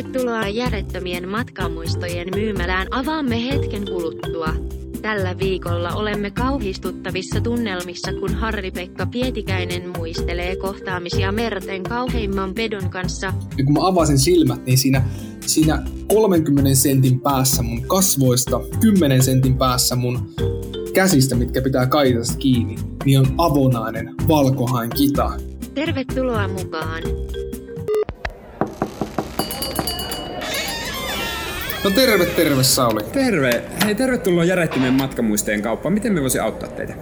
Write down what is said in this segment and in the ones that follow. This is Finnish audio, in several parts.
Tervetuloa järjettömien matkamuistojen myymälään avaamme hetken kuluttua. Tällä viikolla olemme kauhistuttavissa tunnelmissa, kun Harri-Pekka Pietikäinen muistelee kohtaamisia merten kauheimman pedon kanssa. Ja kun mä avasin silmät, niin siinä, siinä 30 sentin päässä mun kasvoista, 10 sentin päässä mun käsistä, mitkä pitää kaitasta kiinni, niin on avonainen valkohain kita. Tervetuloa mukaan! No terve, terve Sauli. Terve! Hei, tervetuloa Järjettömien matkamuisteen kauppaan. Miten me voisi auttaa teitä?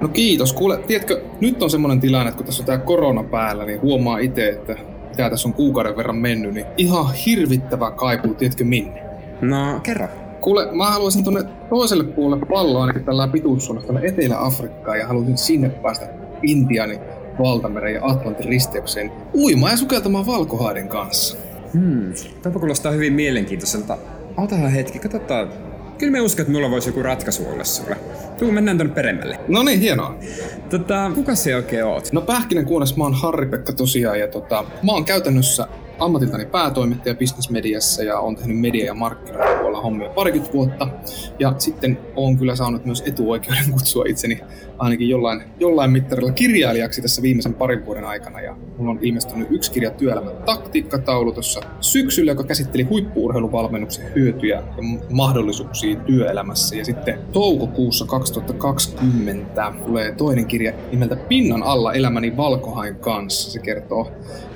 No kiitos. Kuule, tiedätkö, nyt on semmonen tilanne, että kun tässä on tää korona päällä, niin huomaa itse, että mitä tässä on kuukauden verran mennyt, niin ihan hirvittävä kaipuu, tiedätkö minne? No, kerro. Kuule, mä haluaisin tuonne toiselle puolelle palloa ainakin tällä pituussuunnassa tuonne Etelä-Afrikkaan ja haluaisin sinne päästä Intianin valtameren ja Atlantin risteykseen uimaan ja sukeltamaan valkohaiden kanssa. Hmm, tämä kuulostaa hyvin mielenkiintoiselta. Otahan hetki, katsotaan. Kyllä me uskon, että mulla voisi joku ratkaisu olla sulle. Tuu, mennään tonne peremmälle. No niin, hienoa. Tota, kuka se oikein oot? No pähkinen kuunnassa mä oon Harri-Pekka tosiaan ja tota, mä oon käytännössä ammatiltani päätoimittaja bisnesmediassa ja on tehnyt media- ja markkinointipuolella hommia parikymmentä vuotta. Ja sitten on kyllä saanut myös etuoikeuden kutsua itseni ainakin jollain, jollain mittarilla kirjailijaksi tässä viimeisen parin vuoden aikana. Ja mulla on ilmestynyt yksi kirja työelämän taktiikkataulu tuossa syksyllä, joka käsitteli huippuurheiluvalmennuksen hyötyjä ja mahdollisuuksia työelämässä. Ja sitten toukokuussa 2020 tulee toinen kirja nimeltä Pinnan alla elämäni valkohain kanssa. Se kertoo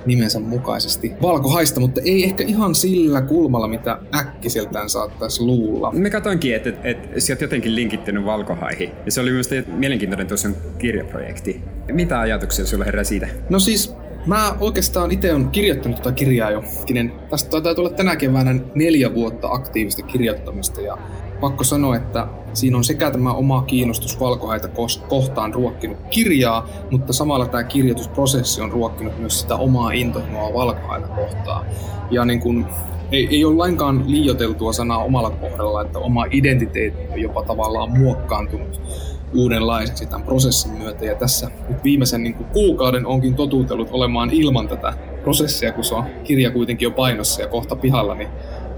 nimensä mukaisesti valkohaista, mutta ei ehkä ihan sillä kulmalla, mitä äkkiseltään saattaisi luulla. Me katoinkin, että, että, että sä oot jotenkin linkittynyt valkohaihin. Ja se oli myös mielenkiintoinen tosiaan kirjaprojekti. Mitä ajatuksia sulla herää siitä? No siis Mä oikeastaan itse on kirjoittanut tätä kirjaa jo. Tästä taitaa tulla tänä keväänä neljä vuotta aktiivista kirjoittamista ja pakko sanoa, että siinä on sekä tämä oma kiinnostus valkohaita kohtaan ruokkinut kirjaa, mutta samalla tämä kirjoitusprosessi on ruokkinut myös sitä omaa intohimoa valkohaita kohtaan. Ja niin kun, ei, ei ole lainkaan liioteltua sanaa omalla kohdalla, että oma identiteetti on jopa tavallaan muokkaantunut uudenlaiseksi tämän prosessin myötä. Ja tässä nyt viimeisen niin kuin kuukauden onkin totuutellut olemaan ilman tätä prosessia, kun se on kirja kuitenkin jo painossa ja kohta pihalla, niin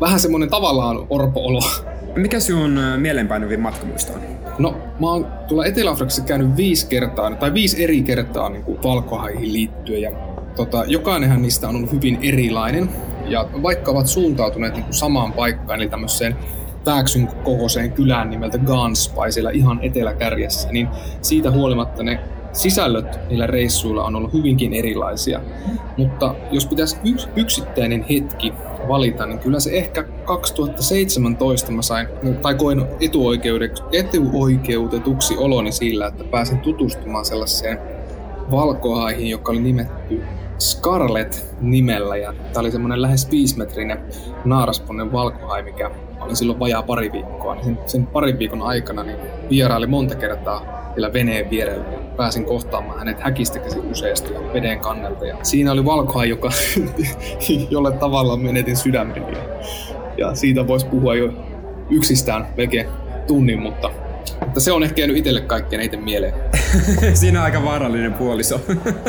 vähän semmoinen tavallaan orpo-olo. Mikä sinun mielenpainuvin matkamuisto on? No, mä oon tuolla Etelä-Afrikassa käynyt viisi kertaa, tai viisi eri kertaa niin kuin valkohaihin liittyen. Ja tota, jokainenhan niistä on ollut hyvin erilainen. Ja vaikka ovat suuntautuneet niin kuin samaan paikkaan, eli tämmöiseen Vääksyn kokoiseen kylään nimeltä Ganspai siellä ihan eteläkärjessä, niin siitä huolimatta ne sisällöt niillä reissuilla on ollut hyvinkin erilaisia. Mutta jos pitäisi yks, yksittäinen hetki valita, niin kyllä se ehkä 2017 mä sain, tai koin etuoikeutetuksi oloni sillä, että pääsin tutustumaan sellaiseen valkohaihin, joka oli nimetty Scarlet nimellä. Ja tämä oli semmoinen lähes 5 metrinen naarasponnen valkohai, mikä oli silloin vajaa pari viikkoa. Niin sen, sen parin viikon aikana niin vieraili monta kertaa vielä veneen vierellä. Pääsin kohtaamaan hänet häkistä käsin useasti ja veden kannelta. Ja siinä oli valkohai, joka, jolle tavallaan menetin sydämeni. Ja, ja siitä voisi puhua jo yksistään melkein tunnin, mutta mutta se on ehkä jäänyt itselle kaikkein eniten mieleen. Siinä on aika vaarallinen puoliso.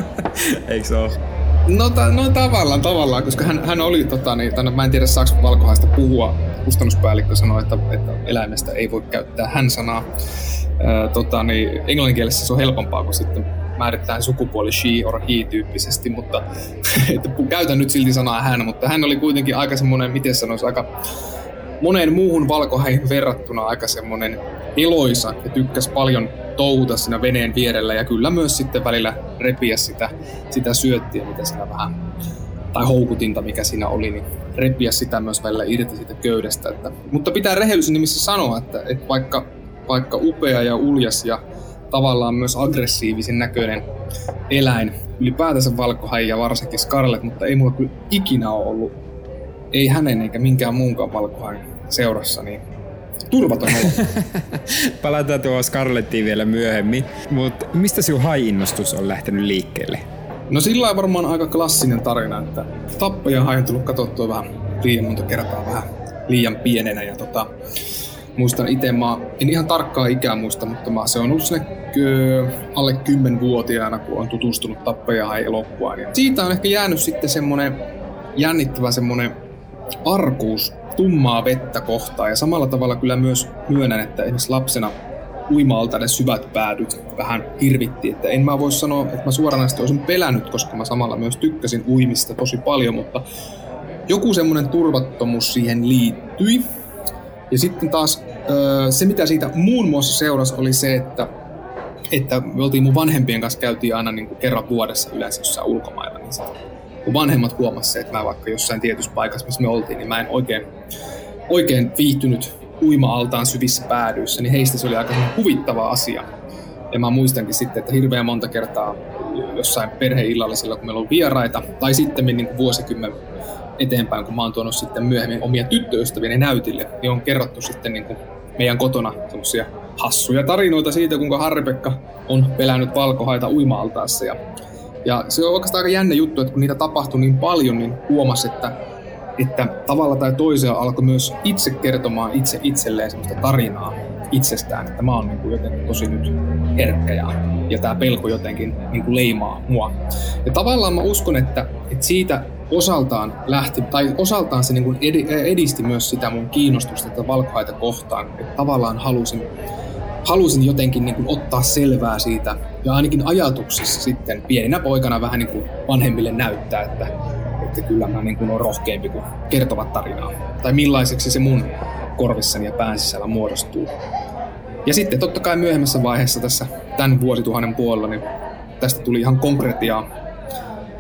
Eikö se ole? No, ta- no tavallaan, tavallaan, koska hän, hän oli, tota, niin, tänne, mä en tiedä saako valkohaista puhua, kustannuspäällikkö sanoi, että, että eläimestä ei voi käyttää hän-sanaa. Ää, tota, niin, englanninkielessä se on helpompaa, kun sitten määritetään sukupuoli she or he tyyppisesti, mutta että käytän nyt silti sanaa hän, mutta hän oli kuitenkin aika semmoinen, miten sanoisi, aika moneen muuhun valkohäihin verrattuna aika semmoinen eloisa ja tykkäs paljon touhuta siinä veneen vierellä ja kyllä myös sitten välillä repiä sitä, sitä syöttiä, mitä siinä vähän tai houkutinta, mikä siinä oli, niin repiä sitä myös välillä irti siitä köydestä. Että, mutta pitää rehellisen nimissä sanoa, että, että vaikka, vaikka upea ja uljas ja tavallaan myös aggressiivisen näköinen eläin, ylipäätänsä valkohai ja varsinkin Scarlett, mutta ei mulla kyllä ikinä ole ollut, ei hänen eikä minkään muunkaan valkohain seurassa, niin turvaton olo. Palataan tuohon Scarlettiin vielä myöhemmin, mutta mistä sinun hai-innostus on lähtenyt liikkeelle? No sillä on varmaan aika klassinen tarina, että tappaja hai on tullut katsottua vähän liian monta kertaa vähän liian pienenä ja tota, muistan itse, mä en ihan tarkkaa ikää muista, mutta mä, se on ollut sinne alle 10-vuotiaana, kun on tutustunut tappaja hai elokuvaan. Ja siitä on ehkä jäänyt sitten semmonen jännittävä semmonen arkuus tummaa vettä kohtaan ja samalla tavalla kyllä myös myönnän, että esimerkiksi lapsena uima ne syvät päädyt vähän hirvitti. Että en mä voi sanoa, että mä suoranaisesti olisin pelännyt, koska mä samalla myös tykkäsin uimista tosi paljon, mutta joku semmoinen turvattomuus siihen liittyi. Ja sitten taas se, mitä siitä muun muassa seurasi, oli se, että, että me oltiin mun vanhempien kanssa käytiin aina niin kuin kerran vuodessa yleensä jossain ulkomailla. Niin kun vanhemmat huomasivat, että mä vaikka jossain tietyssä paikassa, missä me oltiin, niin mä en oikein, oikein viihtynyt uima-altaan syvissä päädyissä, niin heistä se oli aika huvittava asia. Ja mä muistankin sitten, että hirveän monta kertaa jossain perheillallisilla, kun meillä on vieraita, tai sitten niin vuosikymmen eteenpäin, kun mä oon tuonut sitten myöhemmin omia tyttöystäviä näytille, niin on kerrottu sitten niin kuin meidän kotona hassuja tarinoita siitä, kuinka Harri-Pekka on pelännyt valkohaita uima-altaassa. Ja, ja se on oikeastaan aika jännä juttu, että kun niitä tapahtui niin paljon, niin huomasi, että että tavalla tai toisella alkoi myös itse kertomaan itse itselleen sellaista tarinaa itsestään, että mä oon niin kuin jotenkin tosi nyt herkkä ja, ja tämä pelko jotenkin niin kuin leimaa mua. Ja tavallaan mä uskon, että, että siitä osaltaan lähti, tai osaltaan se niin kuin edisti myös sitä mun kiinnostusta tätä valkohaita kohtaan, että tavallaan halusin, halusin jotenkin niin kuin ottaa selvää siitä ja ainakin ajatuksissa sitten pieninä poikana vähän niin kuin vanhemmille näyttää, että että kyllä mä niin kuin on rohkeampi kuin kertovat tarinaa. Tai millaiseksi se mun korvissani ja pään sisällä muodostuu. Ja sitten totta kai myöhemmässä vaiheessa tässä tämän vuosituhannen puolella, niin tästä tuli ihan konkretiaa,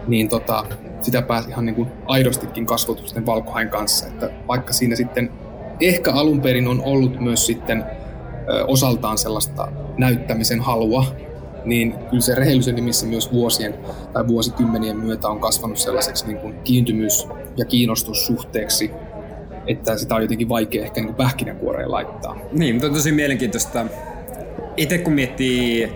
niin tota, sitä pääsi ihan niin kuin aidostikin kasvotusten valkohain kanssa. Että vaikka siinä sitten ehkä alun perin on ollut myös sitten osaltaan sellaista näyttämisen halua, niin kyllä se rehellisyyden nimissä myös vuosien tai vuosikymmenien myötä on kasvanut sellaiseksi niin kuin kiintymys- ja kiinnostussuhteeksi, että sitä on jotenkin vaikea ehkä niin pähkinänkuoreen laittaa. Niin, mutta on tosi mielenkiintoista. Itse kun miettii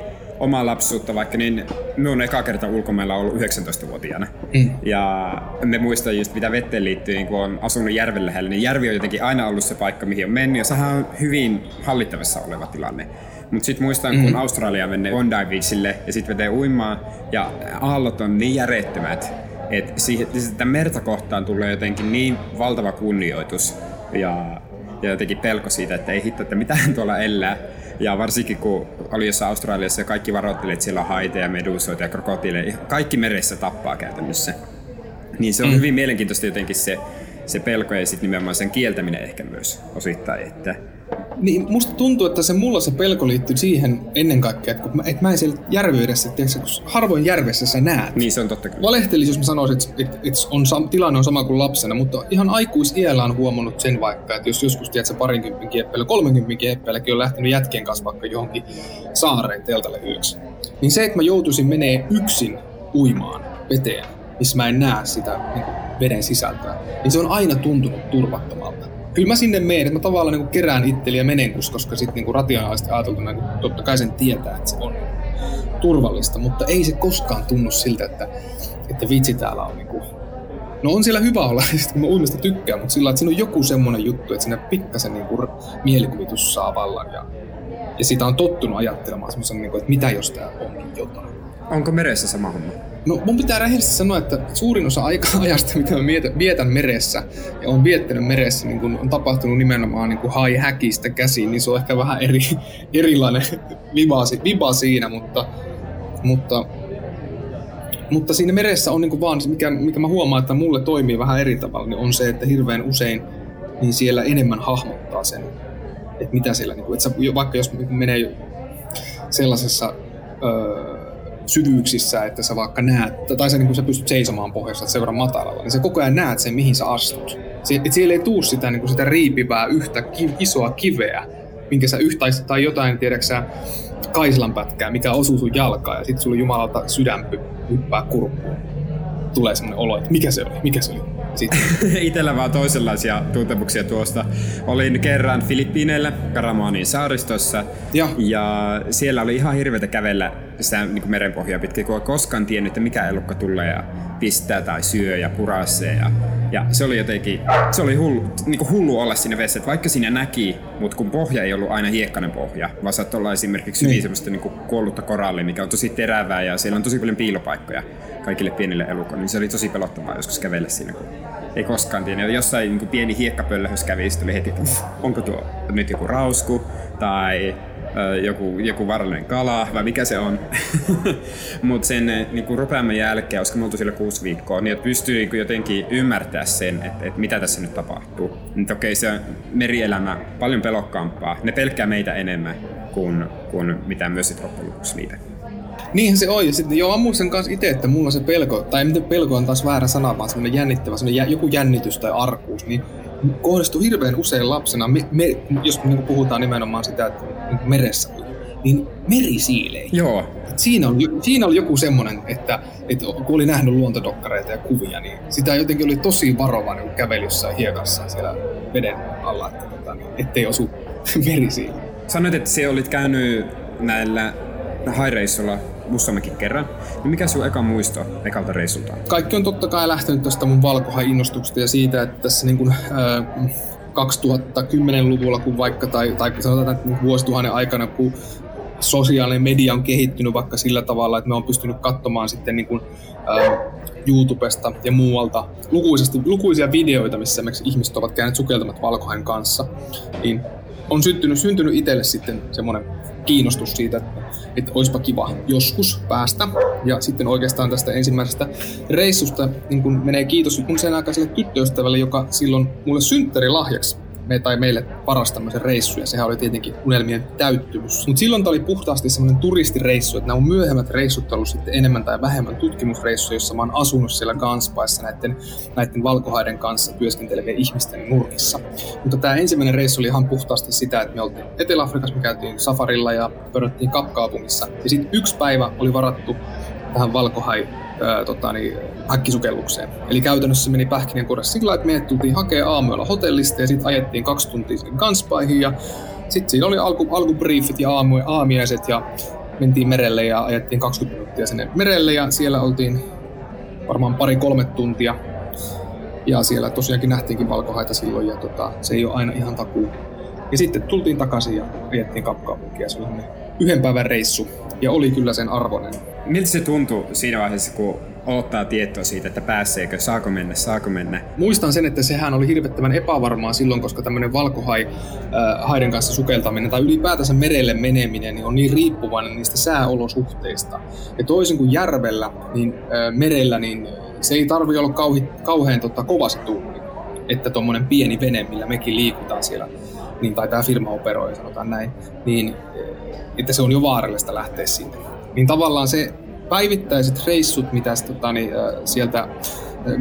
omaa lapsuutta vaikka, niin me on eka kerta ulkomailla ollut 19-vuotiaana. Mm. Ja me muistan just mitä vetteen liittyy, niin kun on asunut järven lähellä, niin järvi on jotenkin aina ollut se paikka, mihin on mennyt, ja sehän on hyvin hallittavissa oleva tilanne. Mutta sitten muistan, kun mm. Australia menne Bondi Beachille ja sitten vetee uimaan ja aallot on niin järjettömät, että siihen, sitä merta kohtaan tulee jotenkin niin valtava kunnioitus ja, ja jotenkin pelko siitä, että ei hitto, että mitään tuolla elää. Ja varsinkin kun oli jossain Australiassa ja kaikki varoittelivat, että siellä on haiteja, medusoita ja krokotiileja, kaikki meressä tappaa käytännössä. Niin se on mm. hyvin mielenkiintoista jotenkin se, se pelko ja sitten nimenomaan sen kieltäminen ehkä myös osittain, että niin musta tuntuu, että se mulla se pelko liittyy siihen ennen kaikkea, että, kun mä, että mä en siellä järvyydessä, että kun harvoin järvessä sä näet. Niin se on totta kyllä. Valehtelisi, jos mä sanoisin, että, että, että on, tilanne on sama kuin lapsena, mutta ihan aikuisiellä on huomannut sen vaikka, että jos joskus tiedät sä parinkympin kieppeillä, kolmenkympin kieppeilläkin on lähtenyt jätkien kanssa vaikka johonkin saareen teltalle yöksi. Niin se, että mä joutuisin menee yksin uimaan veteen, missä mä en näe sitä niin veden sisältöä, niin se on aina tuntunut turvattomalta kyllä mä sinne menen, että mä tavallaan niin kerään itseli ja menen, koska sitten niin rationaalisesti ajateltuna niin totta kai sen tietää, että se on turvallista, mutta ei se koskaan tunnu siltä, että, että vitsi täällä on niin kuin, No on siellä hyvä olla, kun mä uimista tykkään, mutta sillä että siinä on joku semmoinen juttu, että siinä pikkasen niin kuin mielikuvitus saa vallan ja, ja sitä on tottunut ajattelemaan semmoisen, niin kuin, että mitä jos tää onkin jotain. Onko meressä sama homma? No mun pitää rehellisesti sanoa, että suurin osa aika ajasta, mitä mä vietän meressä ja on viettänyt meressä, niin kun on tapahtunut nimenomaan niin hai häkistä käsiin, niin se on ehkä vähän eri, erilainen viba, viba siinä, mutta, mutta, mutta siinä meressä on niin vaan, mikä, mikä mä huomaan, että mulle toimii vähän eri tavalla, niin on se, että hirveän usein niin siellä enemmän hahmottaa sen, että mitä siellä, niin kuin, että sä, vaikka jos menee sellaisessa öö, syvyyksissä, että sä vaikka näet, tai sä, niin kun sä pystyt seisomaan pohjassa sen verran matalalla, niin sä koko ajan näet sen, mihin sä astut. Sie- et siellä ei tuu sitä, niin sitä riipivää yhtä ki- isoa kiveä, minkä sä yhtä, tai jotain, tiedäksä, kaislan pätkää, mikä osuu sun jalkaan, ja sitten sulla jumalalta sydän hyppää kurkkuun. Tulee semmoinen olo, että mikä se oli, mikä se oli. Sitten. Itellä vaan toisenlaisia tuntemuksia tuosta. Olin kerran Filippiineillä, Karamaanin saaristossa, ja. ja siellä oli ihan hirveätä kävellä sitä niin merenpohjaa pitkin, kun koskaan tiennyt, että mikä elukka tulee ja pistää tai syö ja puraisee. Ja, ja se oli jotenkin, se oli hullu, niin kuin hullu olla siinä vedessä, että vaikka siinä näki, mutta kun pohja ei ollut aina hiekkainen pohja, vaan saattoi olla esimerkiksi hyvin niin. semmoista niin kuin kuollutta korallia, mikä on tosi terävää ja siellä on tosi paljon piilopaikkoja kaikille pienille elukoille, niin se oli tosi pelottavaa joskus kävellä siinä, kun ei koskaan tiennyt. Jossain niin kuin pieni hiekkapöllöhös kävi, sitten oli heti, että onko tuo nyt joku rausku tai joku, joku varallinen kala vai mikä se on. Mutta sen niin kuin rupeaman jälkeen, koska me oltu siellä kuusi viikkoa, niin että pystyy niin jotenkin ymmärtää sen, että, että mitä tässä nyt tapahtuu. Niin okei, se on merielämä paljon pelokkaampaa. Ne pelkkää meitä enemmän kuin, kuin mitä myös sitten loppujen lopuksi niitä. Niinhän se on. Ja sitten joo, muistan kanssa itse, että mulla se pelko, tai miten pelko on taas väärä sana, vaan semmoinen jännittävä, semmoinen joku jännitys tai arkuus, niin kohdistuu hirveän usein lapsena, me, me, jos niin puhutaan nimenomaan sitä, että niin meressä niin merisiileihin. Joo. siinä, on, siinä oli joku semmoinen, että, että kun oli nähnyt luontodokkareita ja kuvia, niin sitä jotenkin oli tosi varovainen käveli jossain hiekassa siellä veden alla, että, tota, niin, ettei osu merisiili. Sanoit, että siellä olit käynyt näillä haireissulla useammankin kerran. Niin mikä sun eka muisto ekalta reissulta? Kaikki on totta kai lähtenyt tästä mun valkohai-innostuksesta ja siitä, että tässä niin kuin, äh, 2010-luvulla, kun vaikka, tai, tai sanotaan, että vuosituhannen aikana, kun sosiaalinen media on kehittynyt vaikka sillä tavalla, että me on pystynyt katsomaan sitten niin kuin, äh, YouTubesta ja muualta lukuisesti, lukuisia videoita, missä ihmiset ovat käyneet sukeltamat valkohain kanssa, niin on syntynyt, syntynyt itselle sitten semmoinen kiinnostus siitä, että, että olisipa kiva joskus päästä. Ja sitten oikeastaan tästä ensimmäisestä reissusta niin kun menee kiitos mun sen aikaiselle tyttöystävälle, joka silloin mulle synttärilahjaksi me, tai meille paras tämmöisen reissu, ja sehän oli tietenkin unelmien täyttymys. Mutta silloin tämä oli puhtaasti semmoinen turistireissu, että nämä on myöhemmät reissut ollut sitten enemmän tai vähemmän tutkimusreissuja, jossa mä oon asunut siellä Ganspaissa näiden, näiden valkohaiden kanssa työskentelevien ihmisten nurkissa. Mutta tämä ensimmäinen reissu oli ihan puhtaasti sitä, että me oltiin Etelä-Afrikassa, me käytiin safarilla ja pöröttiin Kapkaupungissa. Ja sitten yksi päivä oli varattu tähän valkohai tota, niin, häkkisukellukseen. Eli käytännössä meni pähkinänkuoressa sillä että me tultiin hakea aamuilla hotellista ja sitten ajettiin kaksi tuntia sinne Ganspaihin ja sitten siinä oli alku, alkubriefit ja aamu, aamiaiset ja mentiin merelle ja ajettiin 20 minuuttia sinne merelle ja siellä oltiin varmaan pari-kolme tuntia. Ja siellä tosiaankin nähtiinkin valkohaita silloin ja tota, se ei ole aina ihan takuu. Ja sitten tultiin takaisin ja ajettiin kapkaupunkia. Se oli yhden päivän reissu ja oli kyllä sen arvoinen. Miltä se tuntui siinä vaiheessa, kun ottaa tietoa siitä, että pääseekö, saako mennä, saako mennä. Muistan sen, että sehän oli hirvettävän epävarmaa silloin, koska tämmöinen valkohai äh, haiden kanssa sukeltaminen tai ylipäätänsä merelle meneminen niin on niin riippuvainen niistä sääolosuhteista. Ja toisin kuin järvellä, niin äh, merellä niin se ei tarvi olla kauhi, kauhean tota, kova se tuuli. Että tuommoinen pieni vene, millä mekin liikutaan siellä, niin, tai tämä firma operoi, sanotaan näin, niin että se on jo vaarallista lähteä sinne. Niin tavallaan se päivittäiset reissut, mitä tota, niin, sieltä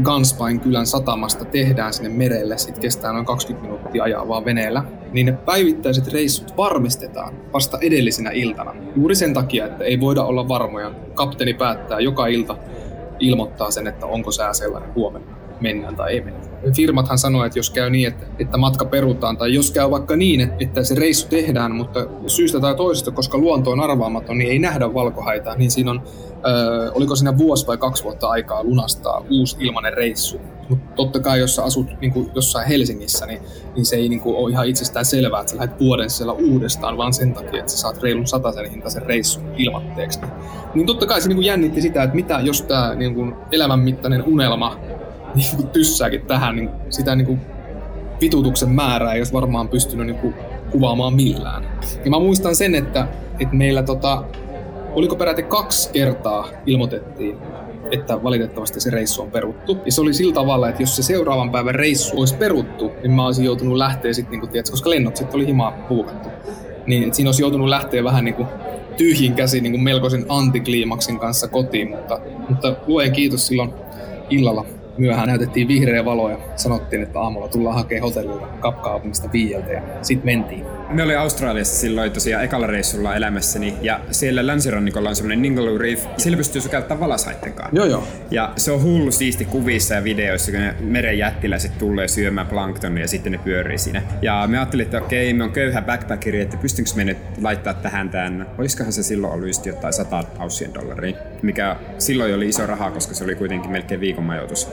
Ganspain kylän satamasta tehdään sinne merelle, sit kestää noin 20 minuuttia ajaa vaan veneellä, niin ne päivittäiset reissut varmistetaan vasta edellisenä iltana. Juuri sen takia, että ei voida olla varmoja. Kapteeni päättää joka ilta ilmoittaa sen, että onko sää sellainen huomenna mennään tai ei mennä. Firmathan sanoo, että jos käy niin, että, että matka perutaan, tai jos käy vaikka niin, että, se reissu tehdään, mutta syystä tai toisesta, koska luonto on arvaamaton, niin ei nähdä valkohaita, niin siinä on, ö, oliko siinä vuosi vai kaksi vuotta aikaa lunastaa uusi ilmainen reissu. Mutta totta kai, jos sä asut niin kuin jossain Helsingissä, niin, niin se ei niin kuin, ole ihan itsestään selvää, että sä lähdet vuoden siellä uudestaan, vaan sen takia, että sä saat reilun sen hintaisen reissun ilmatteeksi. Niin totta kai se niin kuin jännitti sitä, että mitä jos tämä niin kuin elämänmittainen unelma niin kuin tyssääkin tähän, niin sitä niin kuin vitutuksen määrää ei olisi varmaan pystynyt niin kuin kuvaamaan millään. Ja mä muistan sen, että, että meillä tota, oliko peräti kaksi kertaa ilmoitettiin, että valitettavasti se reissu on peruttu. Ja se oli sillä tavalla, että jos se seuraavan päivän reissu olisi peruttu, niin mä olisin joutunut lähteä sitten, niin kuin, koska lennot sitten oli himaa puukattu. Niin, että siinä olisi joutunut lähteä vähän niin kuin tyhjin käsi niin kuin melkoisen antikliimaksin kanssa kotiin, mutta, mutta luen kiitos silloin illalla myöhään näytettiin vihreä valo ja sanottiin, että aamulla tullaan hakemaan hotellilta kapkaupungista viieltä ja sitten mentiin. Me oli Australiassa silloin tosiaan ekalla reissulla elämässäni ja siellä länsirannikolla on semmoinen Ningaloo Reef. Siellä pystyy sukeltamaan valasaitten kanssa. Joo joo. Ja se on hullu siisti kuvissa ja videoissa, kun ne meren jättiläiset tulee syömään planktonia ja sitten ne pyörii siinä. Ja me ajattelin, että okei, me on köyhä backpackeri, että pystynkö me nyt laittaa tähän tämän, olisikohan se silloin ollut just jotain 100 aussien dollaria, mikä silloin oli iso raha, koska se oli kuitenkin melkein viikon majoitus.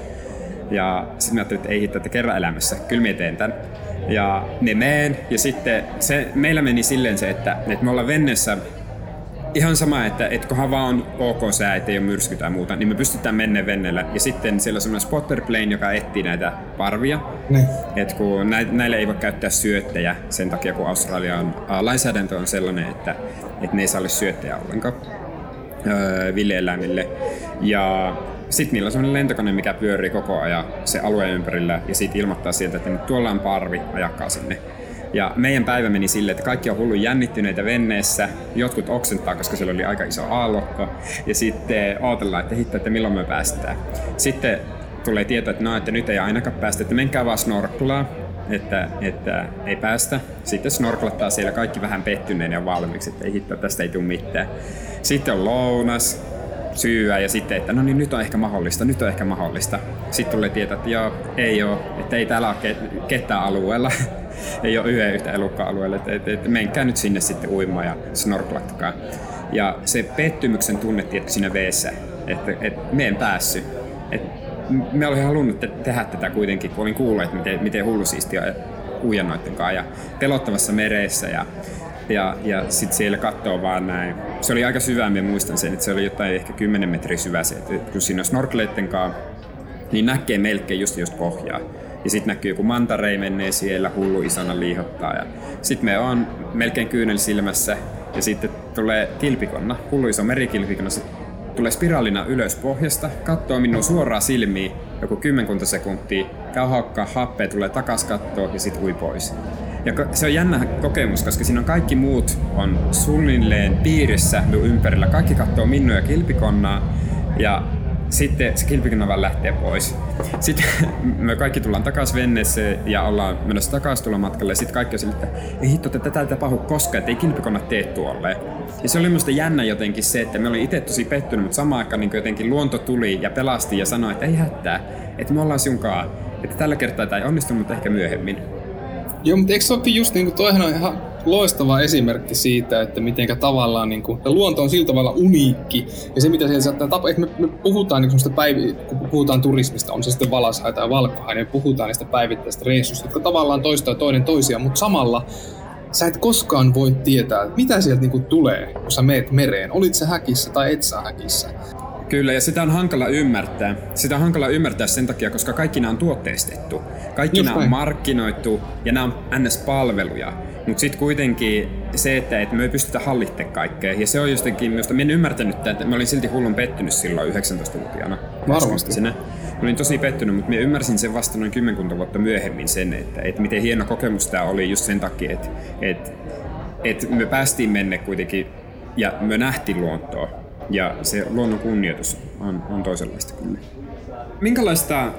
Ja sitten mä ajattelin, että ei hitto, että kerran elämässä, kyllä mä teen tämän. Ja ne meen, ja sitten se, meillä meni silleen se, että, että me ollaan venneessä ihan sama, että et kunhan vaan on ok sää, ettei ole myrsky tai muuta, niin me pystytään mennä vennellä. Ja sitten siellä on semmoinen spotter plane, joka etsii näitä parvia. Niin. Et kun näille ei voi käyttää syöttejä sen takia, kun Australian lainsäädäntö on sellainen, että, että ne ei saa olla syöttejä ollenkaan öö, villieläimille. Ja sitten niillä on sellainen lentokone, mikä pyörii koko ajan se alueen ympärillä ja sitten ilmoittaa sieltä, että nyt tuolla on parvi, ajakkaa sinne. Ja meidän päivä meni silleen, että kaikki on hullu jännittyneitä venneessä, jotkut oksentaa, koska siellä oli aika iso aallokko, ja sitten odotellaan, että hitto, että milloin me päästään. Sitten tulee tieto, että no, että nyt ei ainakaan päästä, että menkää vaan snorklaa, että, että ei päästä. Sitten snorklattaa siellä kaikki vähän pettyneen ja valmiiksi, että ei hitto, tästä ei tule mitään. Sitten on lounas, syyä ja sitten, että no niin nyt on ehkä mahdollista, nyt on ehkä mahdollista. Sitten tulee tietää, että joo, ei ole, että ei täällä ole ketään alueella. ei ole yhden yhtä elukka-alueella, että, että, että menkää nyt sinne sitten uimaan ja snorklatkaa. Ja se pettymyksen tunne, että siinä veessä, että, että me en päässyt. Että me olin halunnut te- tehdä tätä kuitenkin, kun olin kuullut, että miten, miten hullu siistiä uija noitten kanssa ja pelottavassa meressä ja ja, ja sitten siellä katsoo vaan näin. Se oli aika syvä, minä muistan sen, että se oli jotain ehkä 10 metriä syvä se, että kun siinä on snorkeleitten kanssa, niin näkee melkein just just pohjaa. Ja sitten näkyy joku mantarei menee siellä, hullu isona liihottaa. Ja sitten me on melkein kyynel silmässä ja sitten tulee kilpikonna, hullu iso merikilpikonna, se tulee spiraalina ylös pohjasta, katsoo minun suoraan silmiin joku kymmenkunta sekuntia, käy haukkaa happea, tulee takas kattoa ja sitten ui pois. Ja se on jännä kokemus, koska siinä on kaikki muut on suunnilleen piirissä ympärillä. Kaikki katsoo minua ja kilpikonnaa. Ja sitten se kilpikonna vaan lähtee pois. Sitten me kaikki tullaan takaisin venneeseen ja ollaan menossa takaisin tulla matkalle. Sitten kaikki on sille, että ei hitto, että tätä ei tapahdu koskaan, että ei kilpikonna tee tuolle. Ja se oli minusta jännä jotenkin se, että me oli itse tosi pettynyt, mutta samaan aikaan niin jotenkin luonto tuli ja pelasti ja sanoi, että ei hätää, että me ollaan sunkaan. Että tällä kertaa tämä ei onnistu, mutta ehkä myöhemmin. Joo, mutta eikö se olekin just niin kuin toihan on ihan loistava esimerkki siitä, että miten tavallaan niin kuin, luonto on sillä tavalla uniikki. Ja se, mitä siellä saattaa tapahtua, että me, me puhutaan niin päivi, kun puhutaan turismista, on se sitten valashaita tai valkohainen, niin puhutaan niistä päivittäistä reissuista, jotka tavallaan toistaa toinen toisiaan, mutta samalla sä et koskaan voi tietää, mitä sieltä niinku tulee, kun sä meet mereen. Olit sä häkissä tai et sä häkissä. Kyllä, ja sitä on hankala ymmärtää. Sitä on hankala ymmärtää sen takia, koska kaikki nämä on tuotteistettu. Kaikki nämä on markkinoitu ja nämä on NS-palveluja. Mutta sitten kuitenkin se, että et me ei pystytä hallittamaan kaikkea. Ja se on jotenkin, minusta minä en ymmärtänyt tätä, että mä olin silti hullun pettynyt silloin 19-vuotiaana. Varmasti. Sinä. Mä olin tosi pettynyt, mutta minä ymmärsin sen vasta noin kymmenkunta vuotta myöhemmin sen, että, että miten hieno kokemus tämä oli just sen takia, että, että, että me päästiin menne kuitenkin ja me nähtiin luontoa ja se luonnon kunnioitus on, on toisenlaista kyllä. Minkälaista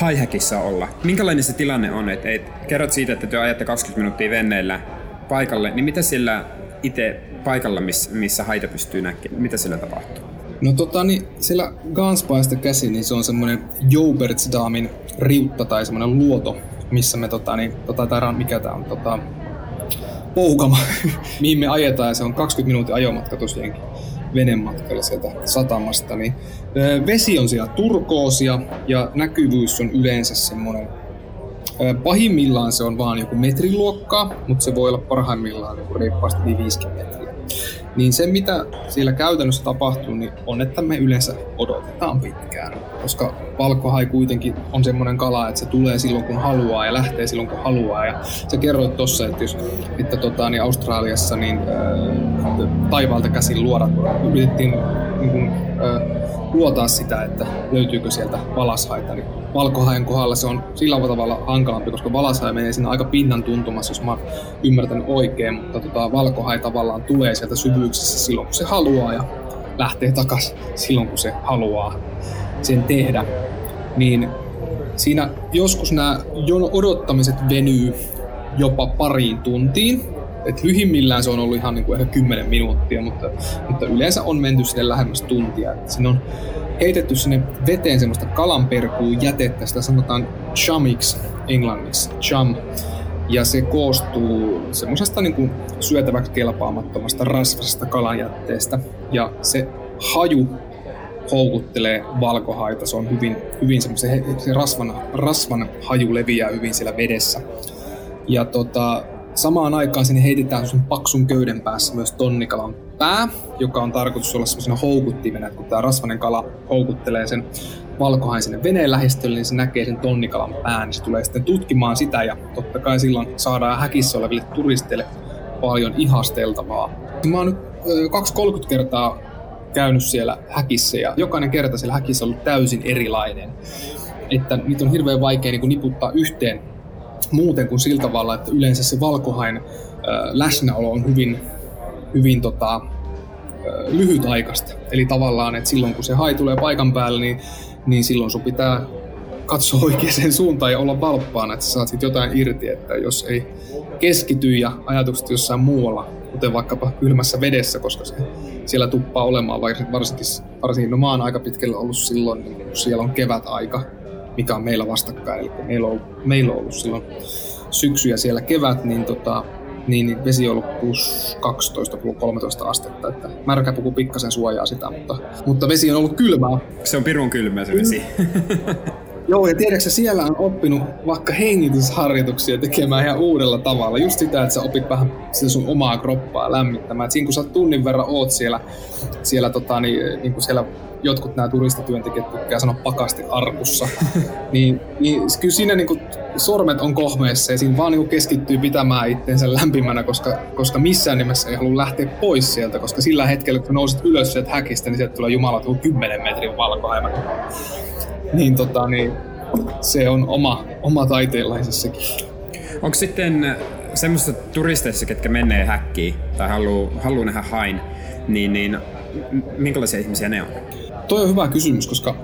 haihäkissä olla? Minkälainen se tilanne on? Et, et, kerrot siitä, että te ajatte 20 minuuttia venneillä paikalle, niin mitä sillä itse paikalla, missä, missä haita pystyy näkemään, mitä sillä tapahtuu? No tota, niin siellä Ganspaista käsin, niin se on semmoinen Joubertsdamin riutta tai semmoinen luoto, missä me tota, niin, tota, tää, mikä tää on, tota, Poukama, mihin me ajetaan ja se on 20 minuutin ajomatka tosiaankin venematkalla sieltä satamasta, niin vesi on siellä turkoosia ja näkyvyys on yleensä semmoinen Pahimmillaan se on vaan joku metriluokkaa, mutta se voi olla parhaimmillaan joku reippaasti 50 metriä. Niin se, mitä siellä käytännössä tapahtuu, niin on, että me yleensä odotetaan pitkään. Koska valkohai kuitenkin on semmoinen kala, että se tulee silloin kun haluaa ja lähtee silloin kun haluaa. Ja sä kerroit tossa, että jos että tota, niin Australiassa niin, äh, taivaalta käsin luoda, yritettiin niin kuin, äh, luotaa sitä, että löytyykö sieltä valashaita, niin valkohaen kohdalla se on sillä tavalla hankalampi, koska valashai menee siinä aika pinnan tuntumassa, jos mä ymmärtänyt oikein, mutta tota, valkohai tavallaan tulee sieltä syvyyksissä silloin, kun se haluaa ja lähtee takaisin silloin, kun se haluaa sen tehdä. Niin siinä joskus nämä odottamiset venyy jopa pariin tuntiin, et lyhimmillään se on ollut ihan niin kuin ehkä 10 minuuttia, mutta, mutta yleensä on menty sinne lähemmäs tuntia. Et siinä on heitetty sinne veteen semmoista kalanperkuun jätettä, sitä sanotaan chamiksi englanniksi, chum. Ja se koostuu semmoisesta niin kuin syötäväksi kelpaamattomasta rasvasesta kalanjätteestä. Ja se haju houkuttelee valkohaita. Se on hyvin, hyvin semmoisen, se rasvan, rasvan haju leviää hyvin siellä vedessä. Ja tota, samaan aikaan sinne heitetään sun paksun köyden päässä myös tonnikalan pää, joka on tarkoitus olla semmoisena houkuttimena, että kun tämä rasvainen kala houkuttelee sen valkohain sinne veneen lähistölle, niin se näkee sen tonnikalan pään, niin se tulee sitten tutkimaan sitä ja totta kai silloin saadaan häkissä oleville turisteille paljon ihasteltavaa. Mä oon nyt 2-30 kertaa käynyt siellä häkissä ja jokainen kerta siellä häkissä on ollut täysin erilainen. Että niitä on hirveän vaikea niin niputtaa yhteen muuten kuin sillä tavalla, että yleensä se valkohain läsnäolo on hyvin, hyvin tota, lyhytaikaista. Eli tavallaan, että silloin kun se hai tulee paikan päälle, niin, niin silloin sun pitää katsoa oikeaan suuntaan ja olla valppaana, että sä saat siitä jotain irti, että jos ei keskity ja ajatukset jossain muualla, kuten vaikkapa kylmässä vedessä, koska se siellä tuppaa olemaan, varsinkin, varsinkin no mä oon aika pitkällä ollut silloin, niin kun siellä on kevätaika, mikä on meillä vastakkain, eli meillä on, meillä on ollut silloin syksy ja siellä kevät, niin tota, niin, niin vesi on ollut plus 12, plus 13 astetta, että märkäpuku pikkasen suojaa sitä, mutta, mutta vesi on ollut kylmää. Se on pirun kylmää se vesi. Joo, ja tiedätkö, siellä on oppinut vaikka hengitysharjoituksia tekemään ihan uudella tavalla. Just sitä, että sä opit vähän sitä sun omaa kroppaa lämmittämään. Et siinä kun sä tunnin verran oot siellä, siellä, tota, niin, niin kuin siellä jotkut nämä turistityöntekijät tykkää sanoa pakasti arkussa, niin, niin kyllä siinä niin kuin, sormet on kohmeessa ja siinä vaan niin keskittyy pitämään itseensä lämpimänä, koska, koska missään nimessä ei halua lähteä pois sieltä, koska sillä hetkellä, kun nouset ylös sieltä häkistä, niin sieltä tulee Jumala 10 metrin valkohämä. Niin, tota, niin se on oma, oma taiteenlaisessakin. Onko sitten semmoista turisteissa, ketkä menee häkkiin tai haluaa haluu nähdä hain, niin, niin minkälaisia ihmisiä ne on? Toi on hyvä kysymys, koska